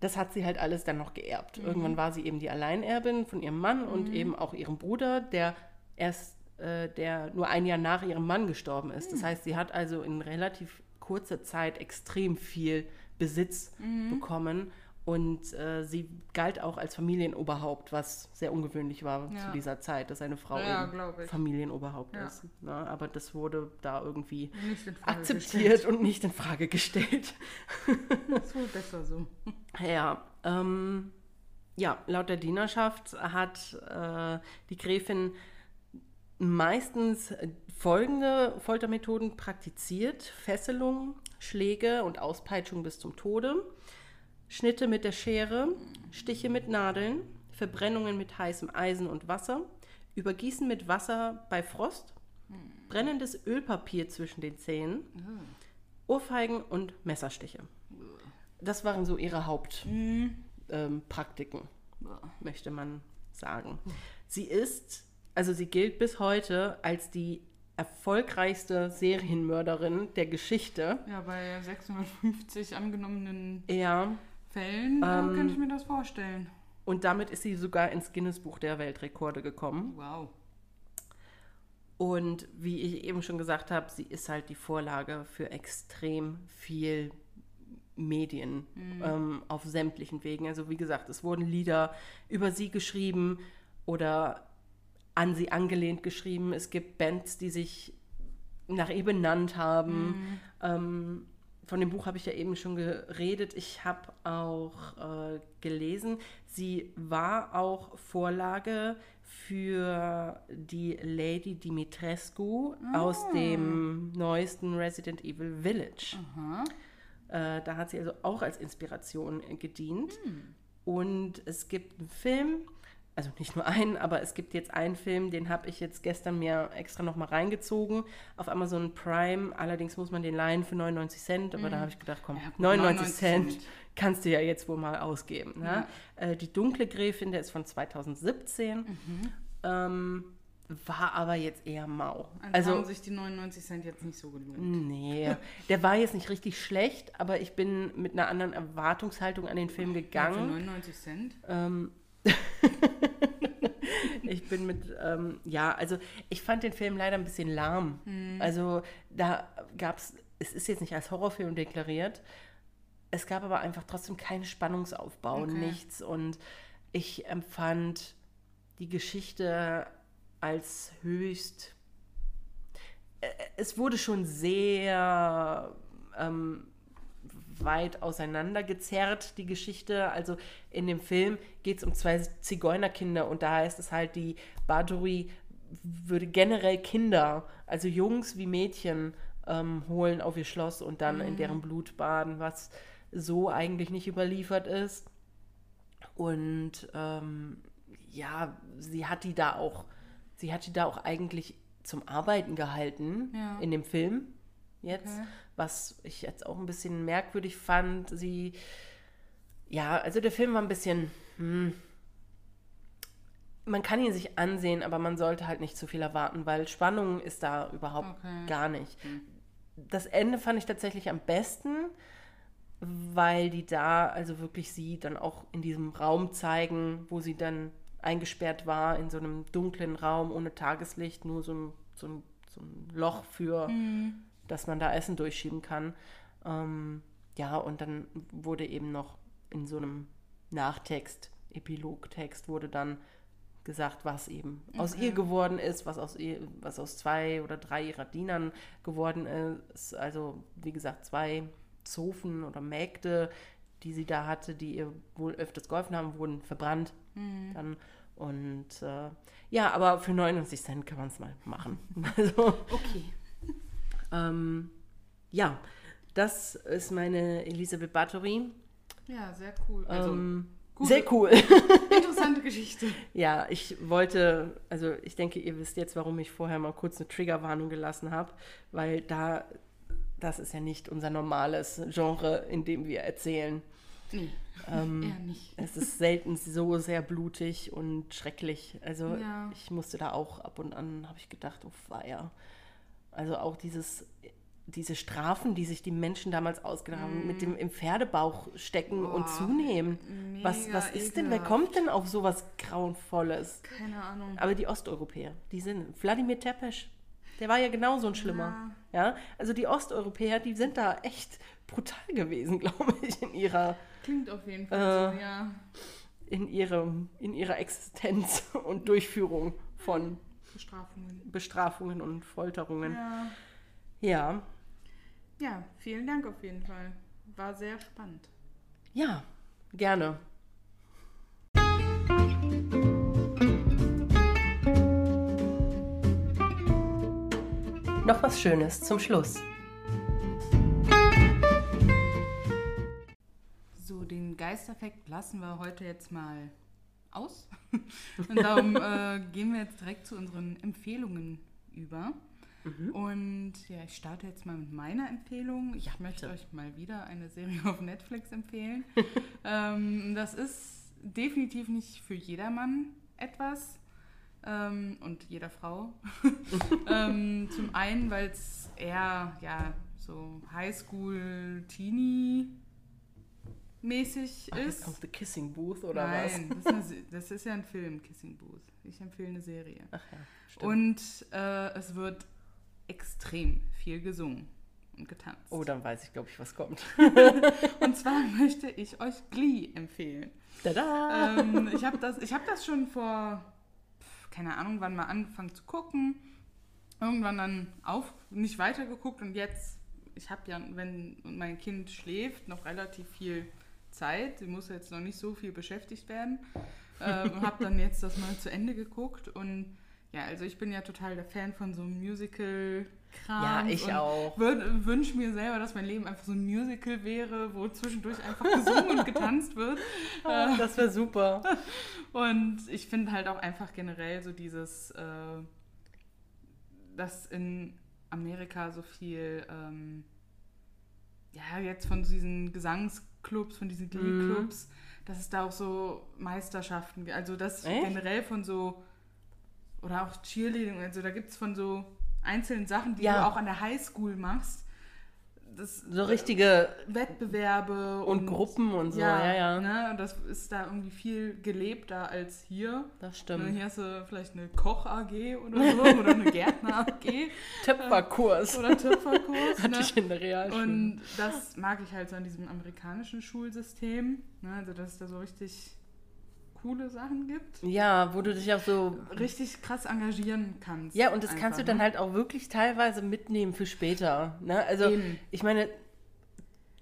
Das hat sie halt alles dann noch geerbt. Irgendwann war sie eben die Alleinerbin von ihrem Mann und eben auch ihrem Bruder, der erst, äh, der nur ein Jahr nach ihrem Mann gestorben ist. Das heißt, sie hat also in relativ kurzer Zeit extrem viel Besitz bekommen und äh, sie galt auch als Familienoberhaupt, was sehr ungewöhnlich war Ja. zu dieser Zeit, dass eine Frau Ja. Familienoberhaupt Ja. ist. Na, aber das wurde da irgendwie akzeptiert und nicht in Frage gestellt. gestellt. Das wohl besser so. Ja, ähm, ja, laut der Dienerschaft hat äh, die Gräfin meistens folgende Foltermethoden praktiziert: Fesselung, Schläge und Auspeitschung bis zum Tode, Schnitte mit der Schere, Stiche mit Nadeln, Verbrennungen mit heißem Eisen und Wasser, Übergießen mit Wasser bei Frost, brennendes Ölpapier zwischen den Zähnen, Ohrfeigen und Messerstiche. Das waren so ihre Hauptpraktiken, ähm, Praktiken, möchte man sagen. Sie ist, also sie gilt bis heute als die erfolgreichste Serienmörderin der Geschichte. Ja, bei 650 angenommenen Ja, Fällen da Ähm, kann ich mir das vorstellen. und damit ist sie sogar ins Guinness-Buch der Weltrekorde gekommen. Wow. Und wie ich eben schon gesagt habe, sie ist halt die Vorlage für extrem viel Medien ähm, auf sämtlichen Wegen. Also wie gesagt, es wurden Lieder über sie geschrieben oder an sie angelehnt geschrieben. Es gibt Bands, die sich nach ihr benannt haben. Ähm, von dem Buch habe ich ja eben schon geredet. Ich habe auch äh, gelesen, sie war auch Vorlage für die Lady Dimitrescu aus dem neuesten Resident Evil Village. Äh, da hat sie also auch als Inspiration äh, gedient. Und es gibt einen Film, also nicht nur einen, aber es gibt jetzt einen Film, den habe ich jetzt gestern mir extra nochmal reingezogen auf Amazon Prime. Allerdings muss man den leihen für 99 Cent, aber da habe ich gedacht, komm, Ja, gut, 99, 99 Cent, kannst du ja jetzt wohl mal ausgeben. Ne? Äh, die Dunkle Gräfin, der ist von 2017, ähm, war aber jetzt eher mau. Also, haben sich die 99 Cent jetzt nicht so gelohnt. Nee, der war jetzt nicht richtig schlecht, aber ich bin mit einer anderen Erwartungshaltung an den Film Ja, für gegangen. 99 Cent? Ähm, ich bin mit, ähm, ja, also ich fand den Film leider ein bisschen lahm. Also da gab es, es ist jetzt nicht als Horrorfilm deklariert, es gab aber einfach trotzdem keinen Spannungsaufbau, Okay. nichts. Und ich empfand die Geschichte als höchst. äh, Es wurde schon sehr ähm, weit auseinandergezerrt, die Geschichte. Also in dem Film geht es um zwei Zigeunerkinder und da heißt es halt, die Baduri würde generell Kinder, also Jungs wie Mädchen, ähm, holen auf ihr Schloss und dann in deren Blut baden, was so eigentlich nicht überliefert ist. Und ähm, ja, sie hat die da auch, sie hat die da auch eigentlich zum Arbeiten gehalten Ja. in dem Film jetzt, Okay. was ich jetzt auch ein bisschen merkwürdig fand. Sie, ja, also der Film war ein bisschen, hm, man kann ihn sich ansehen, aber man sollte halt nicht zu viel erwarten, weil Spannung ist da überhaupt Okay. gar nicht. Das Ende fand ich tatsächlich am besten, weil die da also wirklich sie dann auch in diesem Raum zeigen, wo sie dann eingesperrt war, in so einem dunklen Raum ohne Tageslicht, nur so ein, so ein, so ein Loch für, dass man da Essen durchschieben kann. Ähm, ja, und dann wurde eben noch in so einem Nachtext, Epilogtext, wurde dann gesagt, was eben aus ihr geworden ist, was aus ihr, was aus zwei oder drei ihrer Dienern geworden ist. Also wie gesagt, zwei Zofen oder Mägde, die sie da hatte, die ihr wohl öfters geholfen haben, wurden verbrannt. Dann und äh, ja, aber für 99 Cent kann man es mal machen. Also Okay. Ähm, ja, das ist meine Elisabeth Bathory. Ja, sehr cool. Also, Ähm, gute- sehr cool. interessante Geschichte. Ja, ich wollte, also ich denke, ihr wisst jetzt, warum ich vorher mal kurz eine Triggerwarnung gelassen habe, weil da, das ist ja nicht unser normales Genre, in dem wir erzählen. Nee, Ähm, eher nicht. Es ist selten so sehr blutig und schrecklich. Also Ja. ich musste da auch ab und an, habe ich gedacht, oh feier. Also auch dieses, diese Strafen, die sich die Menschen damals ausgedacht haben, mit dem im Pferdebauch stecken und Mm. Boah, zunehmen. Was, was ist denn, wer ekelhaft. kommt denn auf sowas Grauenvolles? Keine Ahnung. Aber die Osteuropäer, die sind. Wladimir Tepes, der war ja genauso ein Schlimmer. Ja. also die Osteuropäer, die sind da echt brutal gewesen, glaube ich, in ihrer, Klingt auf jeden Fall Äh, so, ja. in ihrem, in ihrer Existenz und Durchführung von Bestrafungen. Bestrafungen und Folterungen. Ja. Ja, ja, vielen Dank auf jeden Fall. War sehr spannend. ja, gerne. Noch was Schönes zum Schluss. So, den Geisterfekt lassen wir heute jetzt mal aus. Und darum äh, gehen wir jetzt direkt zu unseren Empfehlungen über. Und ja, ich starte jetzt mal mit meiner Empfehlung. Ich möchte euch mal wieder eine Serie auf Netflix empfehlen. ähm, das ist definitiv nicht für jedermann etwas ähm, und jeder Frau. ähm, zum einen, weil es eher ja, so Highschool-Teenie-mäßig Jetzt ist. kommt The Kissing Booth oder Nein, Das, ist eine, Se- das ist ja ein Film, Kissing Booth. Ich empfehle eine Serie. was? Ach ja, stimmt. Und äh, es wird extrem viel gesungen und getanzt. oh, dann weiß ich, glaube ich, was kommt. Und zwar möchte ich euch Glee empfehlen. Tada! ähm, ich habe das, ich hab das schon vor, keine Ahnung, wann mal angefangen zu gucken. Irgendwann dann auf, nicht weitergeguckt und jetzt, ich habe ja, wenn mein Kind schläft, noch relativ viel Zeit. Sie muss jetzt noch nicht so viel beschäftigt werden. Ähm, habe dann jetzt das mal zu Ende geguckt und ja, also ich bin ja total der Fan von so Musical-Kram. Ja, ich auch. Wünsche mir selber, dass mein Leben einfach so ein Musical wäre, wo zwischendurch einfach gesungen und getanzt wird. Ah, das wäre super. Und ich finde halt auch einfach generell so dieses, äh, dass in Amerika so viel, ähm, ja, jetzt von diesen Gesangsclubs, von diesen Glee-Clubs, dass es da auch so Meisterschaften gibt. Also das Echt? generell von so, oder auch Cheerleading, also da gibt es von so einzelnen Sachen, die Ja. du auch an der Highschool machst. Das, So richtige Wettbewerbe und Gruppen und so, ja, ja. Ne? Und das ist da irgendwie viel gelebter als hier. Das Ne, stimmt. hier hast du vielleicht eine Koch-AG oder so oder eine Gärtner-AG Töpferkurs oder Töpferkurs. hatte ne? ich in der Realschule. Und das mag ich halt so an diesem amerikanischen Schulsystem. Ne? Also, dass da so richtig coole Sachen gibt. ja, wo du dich auch so. Richtig krass engagieren kannst. Ja, und das einfach, kannst du ne? dann halt auch wirklich teilweise mitnehmen für später. Ne? Also, Eben. ich meine,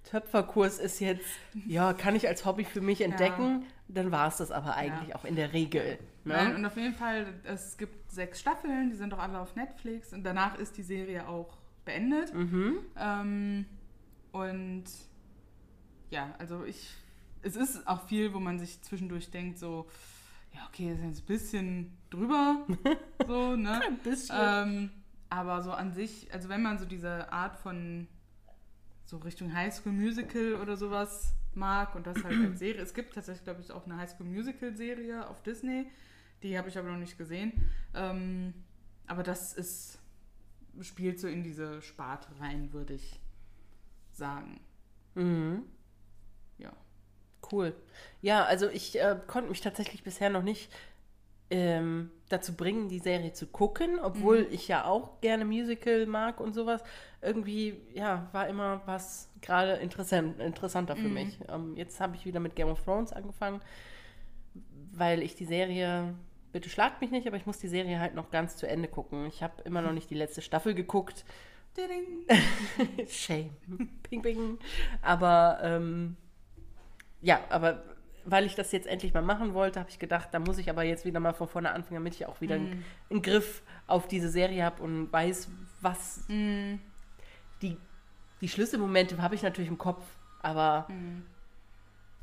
Töpferkurs ist jetzt, ja, kann ich als Hobby für mich entdecken, dann war es das aber eigentlich auch in der Regel. Nein, Ne? und auf jeden Fall, es gibt sechs Staffeln, die sind doch alle auf Netflix und danach ist die Serie auch beendet. Mhm. Ähm, und ja, also ich, es ist auch viel, wo man sich zwischendurch denkt, so, ja, okay, das ist jetzt ein bisschen drüber, so, ne? Ein bisschen. Ähm, aber so an sich, also wenn man so diese Art von so Richtung Highschool Musical oder sowas mag und das halt als Serie, es gibt tatsächlich, glaube ich, auch eine Highschool Musical Serie auf Disney, die habe ich aber noch nicht gesehen. Ähm, aber das ist, spielt so in diese Sparte rein, würde ich sagen. Mhm. Ja. Cool. Ja, also ich äh, konnte mich tatsächlich bisher noch nicht ähm, dazu bringen, die Serie zu gucken, obwohl ich ja auch gerne Musical mag und sowas. Irgendwie, ja, war immer was gerade interessant, interessanter für mich. Ähm, jetzt habe ich wieder mit Game of Thrones angefangen, weil ich die Serie, bitte schlagt mich nicht, aber ich muss die Serie halt noch ganz zu Ende gucken. Ich habe immer noch nicht die letzte Staffel geguckt. Shame. Ping, ping. Aber ähm, ja, aber weil ich das jetzt endlich mal machen wollte, habe ich gedacht, da muss ich aber jetzt wieder mal von vorne anfangen, damit ich auch wieder einen, einen Griff auf diese Serie habe und weiß, was Mm, die, die Schlüsselmomente habe ich natürlich im Kopf, aber mm.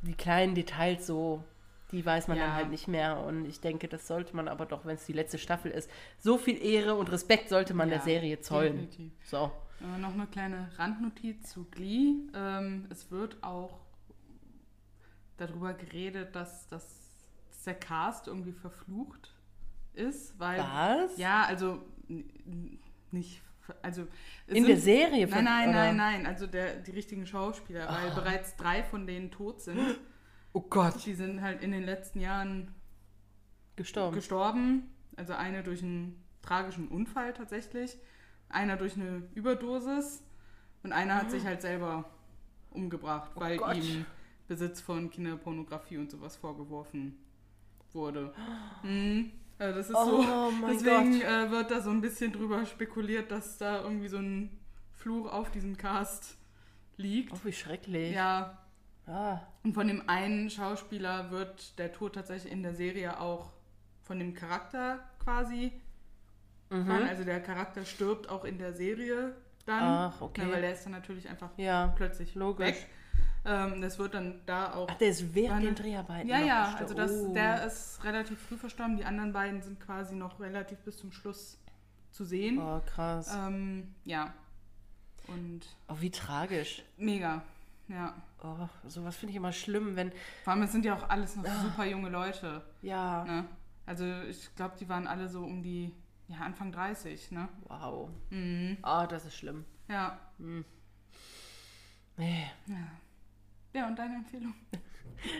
die kleinen Details so, die weiß man dann Ja. halt nicht mehr. Und ich denke, das sollte man aber doch, wenn es die letzte Staffel ist, so viel Ehre und Respekt sollte man der Ja, Serie zollen. definitiv. So. Äh, noch eine kleine Randnotiz zu Glee. Ähm, es wird auch darüber geredet, dass, dass, dass der Cast irgendwie verflucht ist, weil. Was? Ja, also nicht. Also In sind- der Serie? Nein, nein, oder? nein, nein. Also der, die richtigen Schauspieler, weil bereits drei von denen tot sind. Oh Gott. Die sind halt in den letzten Jahren Gestorben. gestorben. Also eine durch einen tragischen Unfall tatsächlich, einer durch eine Überdosis und einer hat sich halt selber umgebracht, weil Oh Gott. ihm Besitz von Kinderpornografie und sowas vorgeworfen wurde. Mhm. Also das ist Oh so. Deswegen äh, wird da so ein bisschen drüber spekuliert, dass da irgendwie so ein Fluch auf diesem Cast liegt. Oh, wie schrecklich. Ja, Ah. und von dem einen Schauspieler wird der Tod tatsächlich in der Serie auch von dem Charakter quasi. Mhm. Also der Charakter stirbt auch in der Serie dann. Ach, okay. Na, weil der ist dann natürlich einfach Ja. plötzlich logisch. weg. Ähm, das wird dann da auch. Ach, der ist während den Dreharbeiten. ja, ja, also das, Oh. der ist relativ früh verstorben. Die anderen beiden sind quasi noch relativ bis zum Schluss zu sehen. Oh, krass. Ähm, ja. Und Oh, wie tragisch. mega. Ja. Oh, sowas finde ich immer schlimm, wenn. Vor allem, es sind ja auch alles noch super junge Leute. Ja. Ne? Also ich glaube, die waren alle so um die ja, Anfang 30, ne? Wow. Mhm. Oh, das ist schlimm. Ja. Nee. Ja, und deine Empfehlung?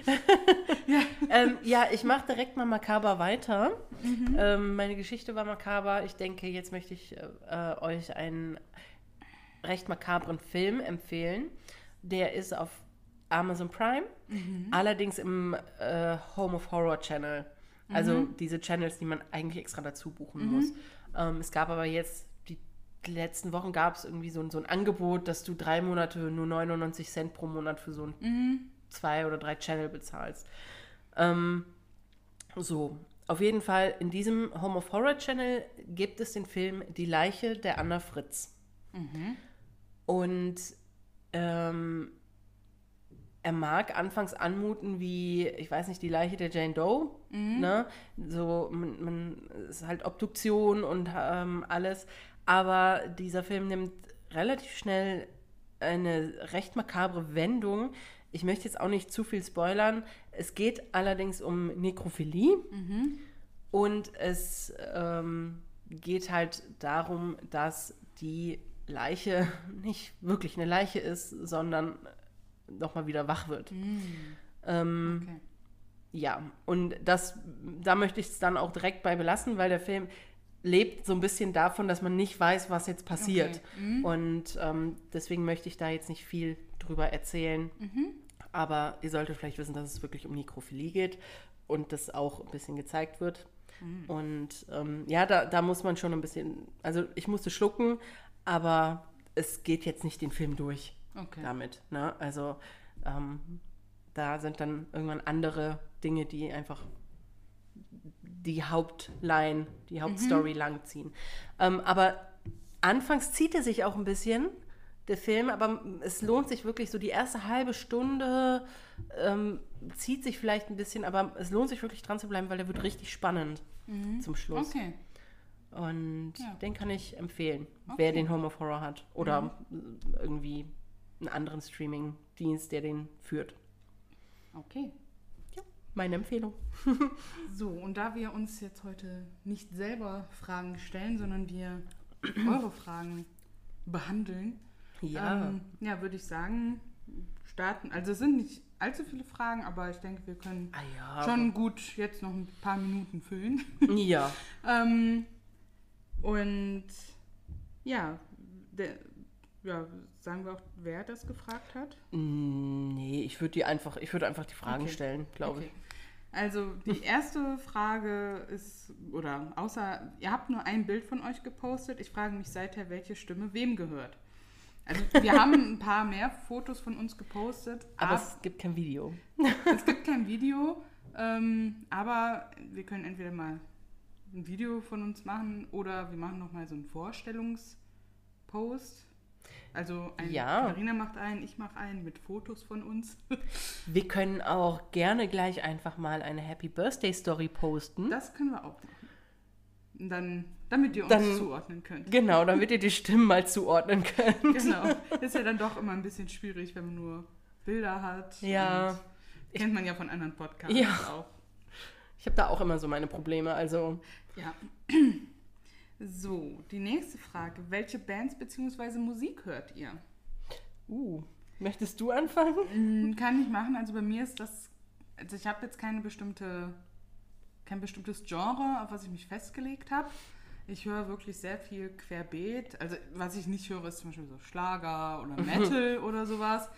ähm, ja, ich mache direkt mal makaber weiter. Mhm. Ähm, meine Geschichte war makaber. Ich denke, jetzt möchte ich äh, äh, euch einen recht makabren Film empfehlen. Der ist auf Amazon Prime, Mhm. allerdings im äh, Home of Horror Channel. Also Mhm. diese Channels, die man eigentlich extra dazu buchen muss. Ähm, es gab aber jetzt, die, letzten Wochen gab es irgendwie so, ein- so ein Angebot, dass du drei Monate nur 99 Cent pro Monat für so ein Mhm. zwei oder drei Channel bezahlst. Ähm, so, auf jeden Fall, in diesem Home of Horror Channel gibt es den Film Die Leiche der Anna Fritz. Und ähm, er mag anfangs anmuten wie, ich weiß nicht, die Leiche der Jane Doe. Ne? So, man, man es ist halt Obduktion und ähm, alles. Aber dieser Film nimmt relativ schnell eine recht makabre Wendung. Ich möchte jetzt auch nicht zu viel spoilern. Es geht allerdings um Nekrophilie. Und es ähm, geht halt darum, dass die Leiche nicht wirklich eine Leiche ist, sondern nochmal wieder wach wird. Ähm, Okay. ja, und das, da möchte ich es dann auch direkt bei belassen, weil der Film lebt so ein bisschen davon, dass man nicht weiß, was jetzt passiert. Und ähm, deswegen möchte ich da jetzt nicht viel drüber erzählen. Aber ihr solltet vielleicht wissen, dass es wirklich um Nekrophilie geht und das auch ein bisschen gezeigt wird. Und ähm, ja, da, da muss man schon ein bisschen, also ich musste schlucken, aber es geht jetzt nicht den Film durch Okay. damit. Ne? Also ähm, da sind dann irgendwann andere Dinge, die einfach die Hauptline, die Hauptstory langziehen. Ähm, aber anfangs zieht er sich auch ein bisschen, der Film, aber es lohnt sich wirklich so die erste halbe Stunde ähm, zieht sich vielleicht ein bisschen, aber es lohnt sich wirklich dran zu bleiben, weil der wird richtig spannend zum Schluss. Okay. Und Ja. den kann ich empfehlen, Okay. wer den Home of Horror hat. Oder irgendwie einen anderen Streaming-Dienst, der den führt. Okay. Meine Empfehlung. So, und da wir uns jetzt heute nicht selber Fragen stellen, sondern wir eure Fragen behandeln, Ja. ähm, ja würde ich sagen, starten. Also es sind nicht allzu viele Fragen, aber ich denke, wir können ah ja. schon gut jetzt noch ein paar Minuten füllen. Ja. ähm, und ja, der, ja, sagen wir auch, wer das gefragt hat. Mm, Nee, ich würde die einfach, ich würde einfach die Fragen Okay. stellen, glaube Okay. Also die erste Frage ist, oder außer, ihr habt nur ein Bild von euch gepostet. Ich frage mich seither, welche Stimme wem gehört. Also wir haben ein paar mehr Fotos von uns gepostet, ich. Aber aber es gibt kein Video. es gibt kein Video. Ähm, aber wir können entweder mal ein Video von uns machen oder wir machen nochmal so einen Vorstellungspost. Also ein, Ja. Katharina macht einen, ich mache einen mit Fotos von uns. Wir können auch gerne gleich einfach mal eine Happy Birthday Story posten. Das können wir auch machen. Dann, damit ihr uns Dann- zuordnen könnt. Genau, damit ihr die Stimmen mal zuordnen könnt. Genau. Ist ja dann doch immer ein bisschen schwierig, wenn man nur Bilder hat. Ja. Und Kennt man ja von anderen Podcasts Ja. auch. Ich habe da auch immer so meine Probleme. Also, Ja. So, die nächste Frage. Welche Bands bzw. Musik hört ihr? uh, möchtest du anfangen? Mm, Kann ich machen. Also bei mir ist das, also ich habe jetzt keine bestimmte, kein bestimmtes Genre, auf was ich mich festgelegt habe. Ich höre wirklich sehr viel querbeet. Also was ich nicht höre, ist zum Beispiel so Schlager oder Metal oder sowas.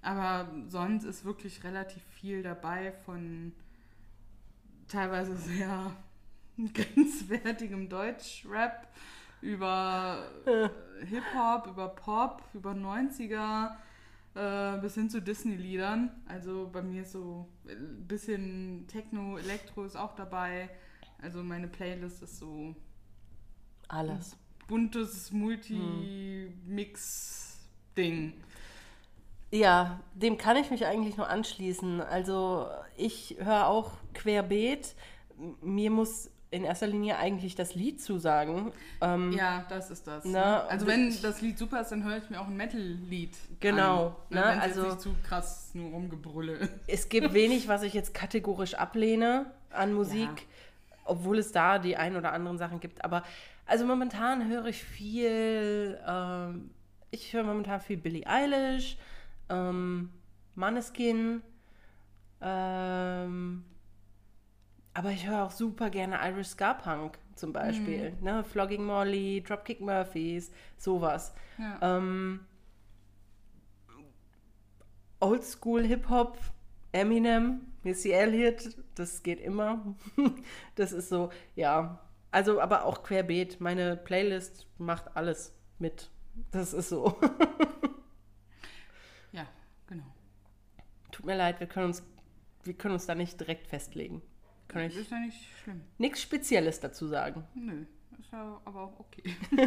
Aber sonst ist wirklich relativ viel dabei von teilweise sehr grenzwertigem Deutschrap über äh, Hip-Hop, über Pop, über 90er äh, bis hin zu Disney-Liedern. Also bei mir ist so ein bisschen Techno, Elektro ist auch dabei. Also meine Playlist ist so Alles. buntes Multi-Mix-Ding. Ja, dem kann ich mich eigentlich nur anschließen. Also ich höre auch querbeet. Mir muss in erster Linie eigentlich das Lied zusagen. Ähm, Ja, das ist das. Na, ne? Also und wenn das Lied super ist, dann höre ich mir auch ein Metal-Lied Genau, an. ne? Ne? Also- also nicht zu krass nur rumgebrülle. Es gibt wenig, was ich jetzt kategorisch ablehne an Musik, Ja. obwohl es da die ein oder anderen Sachen gibt. Aber also momentan höre ich viel, ähm, ich höre momentan viel Billie Eilish, ähm, Maneskin, ähm, aber ich höre auch super gerne Irish Ska Punk zum Beispiel. Ne? Flogging Molly, Dropkick Murphys, sowas. Ja. Ähm, Oldschool Hip-Hop, Eminem, Missy Elliott, das geht immer. das ist so, ja. Also, aber auch querbeet. Meine Playlist macht alles mit. Das ist so. ja, genau. Tut mir leid, wir können uns, wir können uns da nicht direkt festlegen. Kann Das ich ist ja nicht schlimm. nichts Spezielles dazu sagen. Nö, ist ja aber auch okay.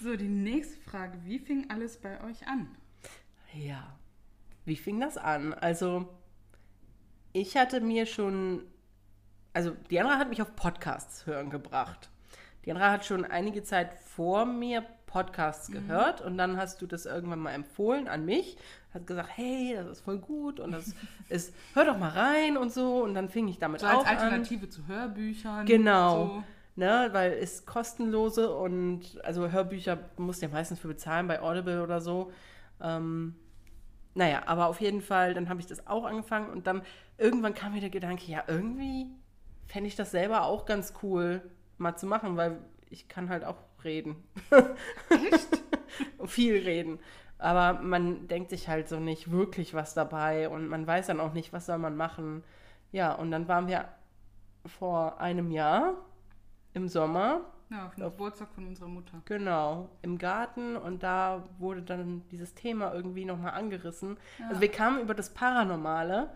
so, die nächste Frage. Wie fing alles bei euch an? Ja. Wie fing das an? Also, ich hatte mir schon, also Diandra hat mich auf Podcasts hören gebracht. Diandra hat schon einige Zeit vor mir Podcasts gehört und dann hast du das irgendwann mal empfohlen an mich. Hat gesagt, hey, das ist voll gut und das ist, hör doch mal rein und so. Und dann fing ich damit So als auch an. Alternative zu Hörbüchern. Genau. So. Ne, weil es kostenlose und also Hörbücher musst du ja meistens für bezahlen bei Audible oder so. Ähm, naja, aber auf jeden Fall, dann habe ich das auch angefangen und dann irgendwann kam mir der Gedanke, ja, irgendwie fände ich das selber auch ganz cool mal zu machen, weil ich kann halt auch reden. Echt? Viel reden. Aber man denkt sich halt so nicht wirklich was dabei und man weiß dann auch nicht, was soll man machen. Ja, und dann waren wir vor einem Jahr im Sommer Ja, auf dem Geburtstag von unserer Mutter. Genau, im Garten und da wurde dann dieses Thema irgendwie nochmal angerissen. Ja. Also wir kamen über das Paranormale,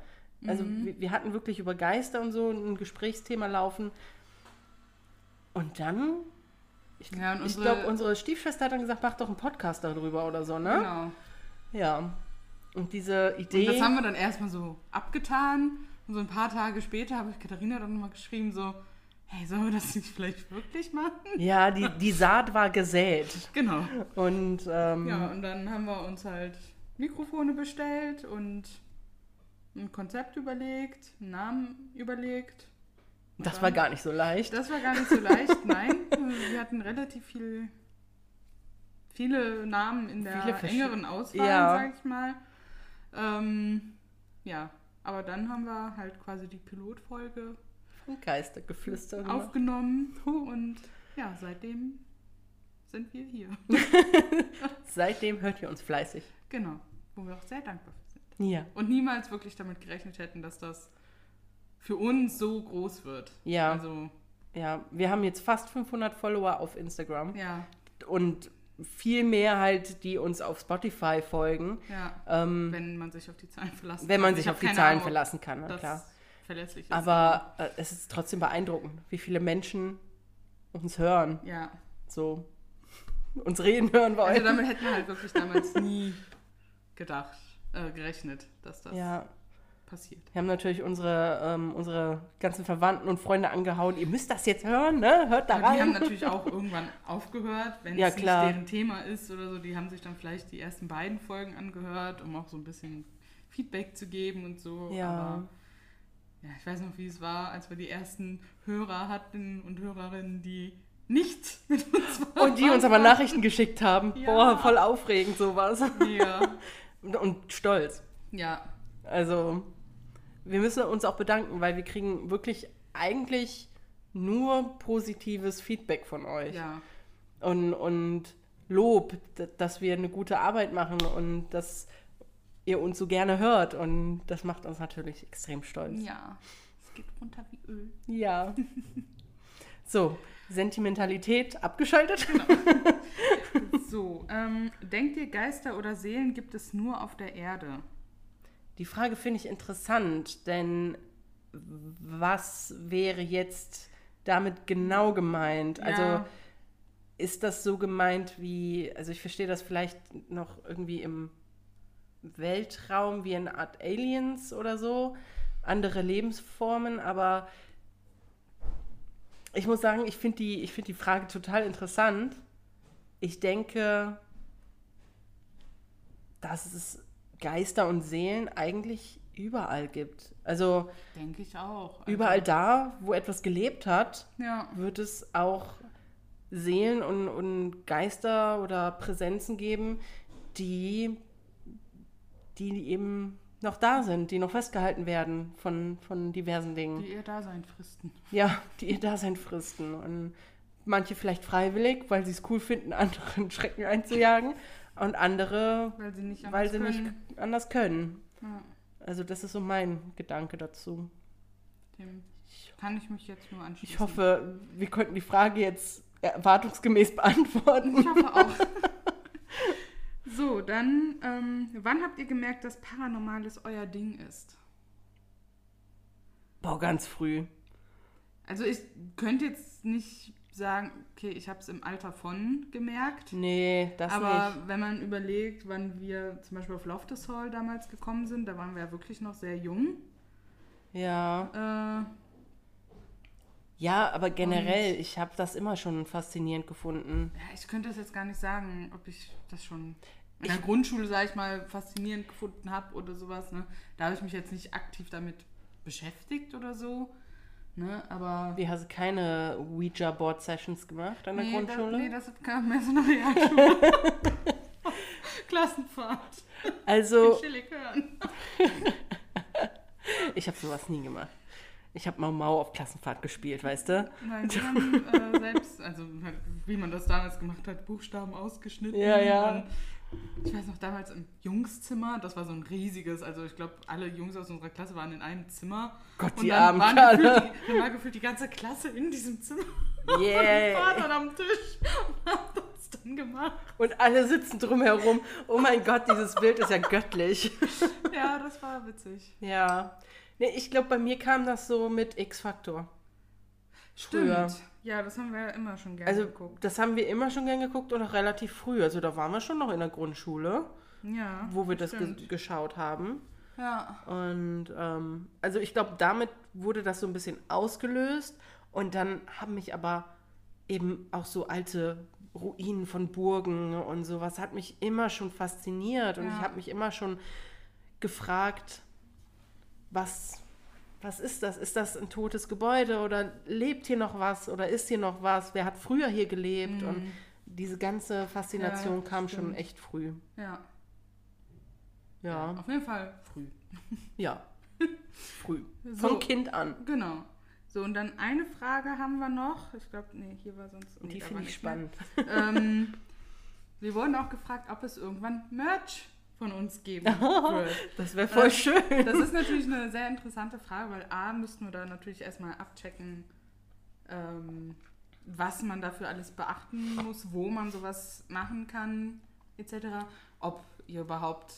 also Mhm. wir, wir hatten wirklich über Geister und so ein Gesprächsthema laufen. Und dann, ich, Ja, und ich glaube, unsere Stiefschwester hat dann gesagt, mach doch einen Podcast darüber oder so, ne? Genau. Ja. Und diese Und Idee. das haben wir dann erstmal so abgetan. Und so ein paar Tage später habe ich Katharina dann nochmal geschrieben, so, hey, sollen wir das nicht vielleicht wirklich machen? ja, die, die Saat war gesät. Genau. Und ähm, Ja, und dann haben wir uns halt Mikrofone bestellt und ein Konzept überlegt, einen Namen überlegt. Das war gar nicht so leicht. Das war gar nicht so leicht, nein. Wir hatten relativ viel, viele Namen in der engeren Auswahl, Ja. sag ich mal. Ähm, ja, aber dann haben wir halt quasi die Pilotfolge Von Geistergeflüster. aufgenommen und ja, seitdem sind wir hier. Seitdem hört ihr uns fleißig. genau, wo wir auch sehr dankbar sind. Ja. Und niemals wirklich damit gerechnet hätten, dass das für uns so groß wird. Ja. Also, Ja, wir haben jetzt fast 500 Follower auf Instagram ja, und viel mehr halt, die uns auf Spotify folgen, ja. ähm, Wenn man sich auf die Zahlen verlassen wenn man kann. sich Ich auf die Zahlen Ahnung, verlassen kann, na klar. verlässlich ist. Aber äh, es ist trotzdem beeindruckend, wie viele Menschen uns hören. Ja. So, uns reden hören wollen. Also damit hätten wir halt wirklich damals nie gedacht, äh, gerechnet, dass das ja, passiert. wir haben natürlich unsere, ähm, unsere ganzen Verwandten und Freunde angehauen. Ihr müsst das jetzt hören, ne? Hört da Aber die haben rein. natürlich auch irgendwann aufgehört, wenn Ja, es nicht deren Thema ist oder so. Die haben sich dann vielleicht die ersten beiden Folgen angehört, um auch so ein bisschen Feedback zu geben und so. Ja. Aber ja, ich weiß noch, wie es war, als wir die ersten Hörer hatten und Hörerinnen, die nicht mit uns waren. Und die uns aber Nachrichten geschickt haben. Ja. Boah, voll aufregend sowas. Ja. Und stolz. Ja. Also, wir müssen uns auch bedanken, weil wir kriegen wirklich eigentlich nur positives Feedback von euch. Ja. Und, und Lob, dass wir eine gute Arbeit machen und dass ihr uns so gerne hört. Und das macht uns natürlich extrem stolz. Ja. Es geht runter wie Öl. Ja. So, Sentimentalität abgeschaltet. So, ähm, denkt ihr, Geister oder Seelen gibt es nur auf der Erde? Die Frage finde ich interessant, denn was wäre jetzt damit genau gemeint? Also Ja. ist das so gemeint wie, also ich verstehe das vielleicht noch irgendwie im Weltraum wie eine Art Aliens oder so, andere Lebensformen, aber ich muss sagen, ich finde die, ich find die Frage total interessant. Ich denke, dass es Geister und Seelen eigentlich überall gibt. Also Denke ich auch. Also, überall da, wo etwas gelebt hat, Ja. wird es auch Seelen und, und Geister oder Präsenzen geben, die, die eben noch da sind, die noch festgehalten werden von, von diversen Dingen. Die ihr Dasein fristen. Ja, die ihr Dasein fristen. Und manche vielleicht freiwillig, weil sie es cool finden, anderen Schrecken einzujagen. Und andere, Weil sie nicht anders sie nicht können. anders können. Ja, Also das ist so mein Gedanke dazu. dem kann ich mich jetzt nur anschließen. Ich hoffe, wir konnten die Frage jetzt erwartungsgemäß beantworten. Ich hoffe auch. so, dann, ähm, wann habt ihr gemerkt, dass Paranormales euer Ding ist? Boah, ganz früh. Also ich könnte jetzt nicht sagen, okay, ich habe es im Alter von gemerkt. Nee, das aber nicht. wenn man überlegt, wann wir zum Beispiel auf Loftus Hall damals gekommen sind, da waren wir ja wirklich noch sehr jung. Ja. Äh, Ja, aber generell, ich habe das immer schon faszinierend gefunden. ja, ich könnte das jetzt gar nicht sagen, ob ich das schon in Ich- der Grundschule, sage ich mal, faszinierend gefunden habe oder sowas. Ne? Da habe ich mich jetzt nicht aktiv damit beschäftigt oder so. Ne? Aber Wie hast du keine Ouija-Board-Sessions gemacht an der nee, Grundschule? Das, nee, das kam mehr so eine Realschule. Klassenfahrt. also, Chillig hören. ich habe sowas nie gemacht. Ich habe Mau Mau auf Klassenfahrt gespielt, weißt du? Nein, wir haben äh, selbst, also wie man das damals gemacht hat, Buchstaben ausgeschnitten. Ja, ja. Und ich weiß noch, damals im Jungszimmer, das war so ein riesiges, also ich glaube, alle Jungs aus unserer Klasse waren in einem Zimmer. Gott, Und die dann, armen waren Kerle. gefühlt die, dann war gefühlt die ganze Klasse in diesem Zimmer. Und Yeah. waren dann am Tisch und haben das dann gemacht. Und alle sitzen drumherum. Oh mein Gott, dieses Bild ist ja göttlich. Ja, das war witzig. Ja. Nee, ich glaube, bei mir kam das so mit X-Faktor. Früher. Ja, das haben wir ja immer schon gerne Also, geguckt. das haben wir immer schon gern geguckt und auch relativ früh. Also, da waren wir schon noch in der Grundschule, Ja. wo wir das ge geschaut haben. Ja. Und ähm, also ich glaube, damit wurde das so ein bisschen ausgelöst. Und dann haben mich aber eben auch so alte Ruinen von Burgen und sowas hat mich immer schon fasziniert. Und Ja. ich habe mich immer schon gefragt, was, was ist das? Ist das ein totes Gebäude oder lebt hier noch was oder ist hier noch was? Wer hat früher hier gelebt? Und diese ganze Faszination Mhm. Ja, kam schon stimmt. echt früh. Ja. Ja, Auf jeden Fall früh. ja. früh. So. Von Kind an. Genau. So, und dann eine Frage haben wir noch. Ich glaube, nee, hier war sonst. Und nee, die finde ich spannend. ähm, wir wurden auch gefragt, ob es irgendwann Merch von uns geben wird. Das wäre voll Ähm, schön. Das ist natürlich eine sehr interessante Frage, weil A, müssten wir da natürlich erstmal abchecken, ähm, was man dafür alles beachten muss, wo man sowas machen kann, etc. Ob ihr überhaupt,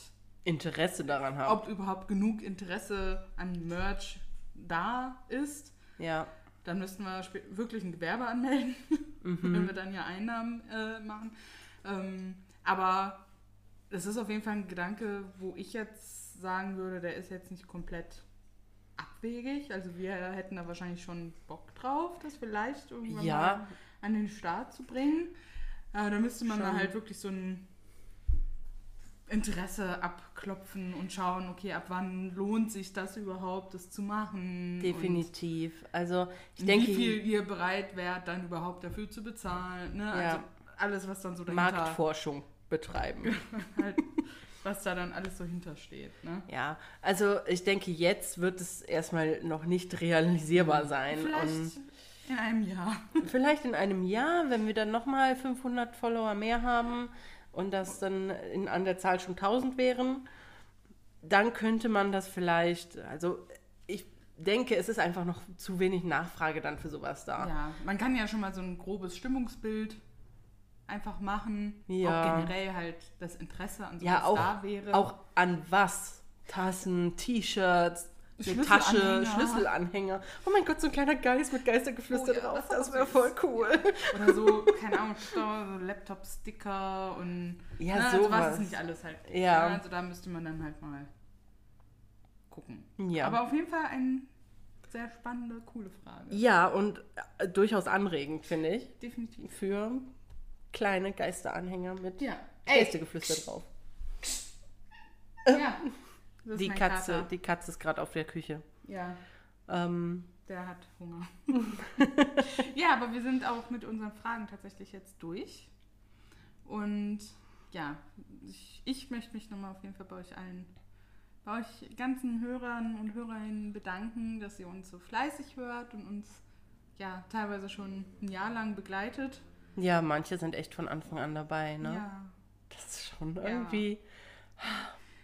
Interesse daran haben. ob überhaupt genug Interesse an Merch da ist. ja. Dann müssten wir wirklich ein Gewerbe anmelden, wenn wir dann ja Einnahmen äh, machen. Ähm, aber das ist auf jeden Fall ein Gedanke, wo ich jetzt sagen würde, der ist jetzt nicht komplett abwegig. Also wir hätten da wahrscheinlich schon Bock drauf, das vielleicht irgendwann Ja. mal an den Start zu bringen. Aber da müsste man Schon. da halt wirklich so ein Interesse abklopfen und schauen, okay, ab wann lohnt sich das überhaupt, das zu machen. Definitiv. Also ich denke, wie viel ihr bereit wärt, dann überhaupt dafür zu bezahlen. Ne? Ja. Also alles, was dann so dahinter, Marktforschung betreiben. halt, was da dann alles so hintersteht. Ne? Ja, also ich denke, jetzt wird es erstmal noch nicht realisierbar sein. Vielleicht Und in einem Jahr. vielleicht in einem Jahr, wenn wir dann nochmal 500 Follower mehr haben und das dann in, an der Zahl schon 1000 wären, dann könnte man das vielleicht, also ich denke, es ist einfach noch zu wenig Nachfrage dann für sowas da. Ja, man kann ja schon mal so ein grobes Stimmungsbild einfach machen. Ja. Auch generell halt das Interesse an sowas Ja, auch, da wäre. auch an was? Tassen, T-Shirts, eine Tasche, Schlüsselanhänger. Oh mein Gott, so ein kleiner Geist mit Geistergeflüster Oh ja, drauf. das Das ist wäre voll cool. Oder so, keine Ahnung, so Laptop-Sticker und Ja, ne, also sowas. was es nicht alles halt. Ja. ne? Also da müsste man dann halt mal gucken. Ja. Aber auf jeden Fall eine sehr spannende, coole Frage. Ja, und äh, durchaus anregend, finde ich, Definitiv. für kleine Geisteranhänger mit Ja. Ey, Geistergeflüster drauf. ja. Die Katze, Kater. die Katze ist gerade auf der Küche. Ja, Ähm, der hat Hunger. ja, aber wir sind auch mit unseren Fragen tatsächlich jetzt durch. Und ja, ich, ich möchte mich nochmal auf jeden Fall bei euch allen, bei euch ganzen Hörern und Hörerinnen bedanken, dass ihr uns so fleißig hört und uns ja teilweise schon ein Jahr lang begleitet. Ja, manche sind echt von Anfang an dabei, ne? Ja. Das ist schon irgendwie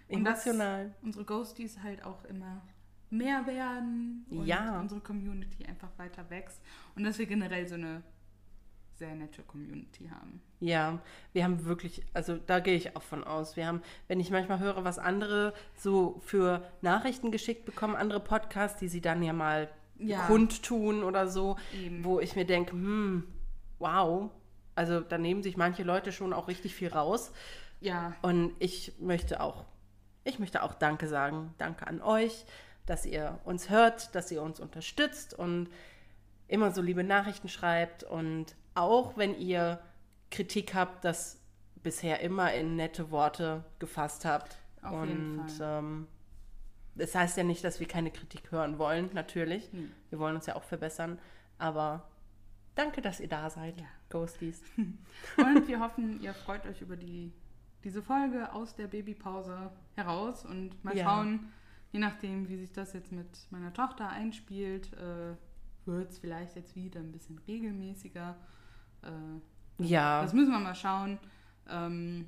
Und dass emotional. unsere Ghosties halt auch immer mehr werden und Ja. unsere Community einfach weiter wächst und dass wir generell so eine sehr nette Community haben. Ja, wir haben wirklich, also da gehe ich auch von aus. Wir haben, wenn ich manchmal höre, was andere so für Nachrichten geschickt bekommen, andere Podcasts, die sie dann ja mal Ja. kundtun oder so, Eben. wo ich mir denke, hm, wow. Also da nehmen sich manche Leute schon auch richtig viel raus. Ja, Und ich möchte auch, ich möchte auch Danke sagen. Danke an euch, dass ihr uns hört, dass ihr uns unterstützt und immer so liebe Nachrichten schreibt. Und auch wenn ihr Kritik habt, das bisher immer in nette Worte gefasst habt. Auf und jeden ähm, das heißt ja nicht, dass wir keine Kritik hören wollen, natürlich. Hm. Wir wollen uns ja auch verbessern. Aber danke, dass ihr da seid, Ja. Ghosties. und wir hoffen, ihr freut euch über die, diese Folge aus der Babypause heraus und mal Ja. schauen, je nachdem, wie sich das jetzt mit meiner Tochter einspielt, äh, wird es vielleicht jetzt wieder ein bisschen regelmäßiger. Äh, Ja. Das müssen wir mal schauen. Ähm,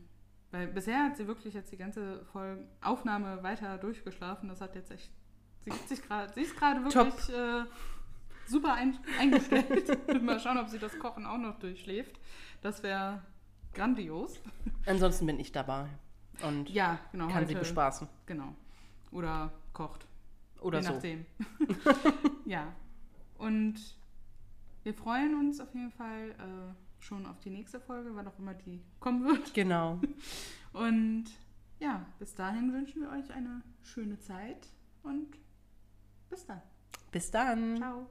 weil bisher hat sie wirklich jetzt die ganze Folge Aufnahme weiter durchgeschlafen. Das hat jetzt echt. Sie gibt sich gerade. Sie ist gerade wirklich äh, super ein, eingestellt. mal schauen, ob sie das Kochen auch noch durchschläft. Das wäre grandios. Ansonsten bin ich dabei und Ja, genau. kann sie heute- bespaßen. Genau. Oder kocht. Oder je so. nachdem. ja. Und wir freuen uns auf jeden Fall äh, schon auf die nächste Folge, wann auch immer die kommen wird. Genau. Und ja, bis dahin wünschen wir euch eine schöne Zeit und bis dann. Bis dann. Ciao.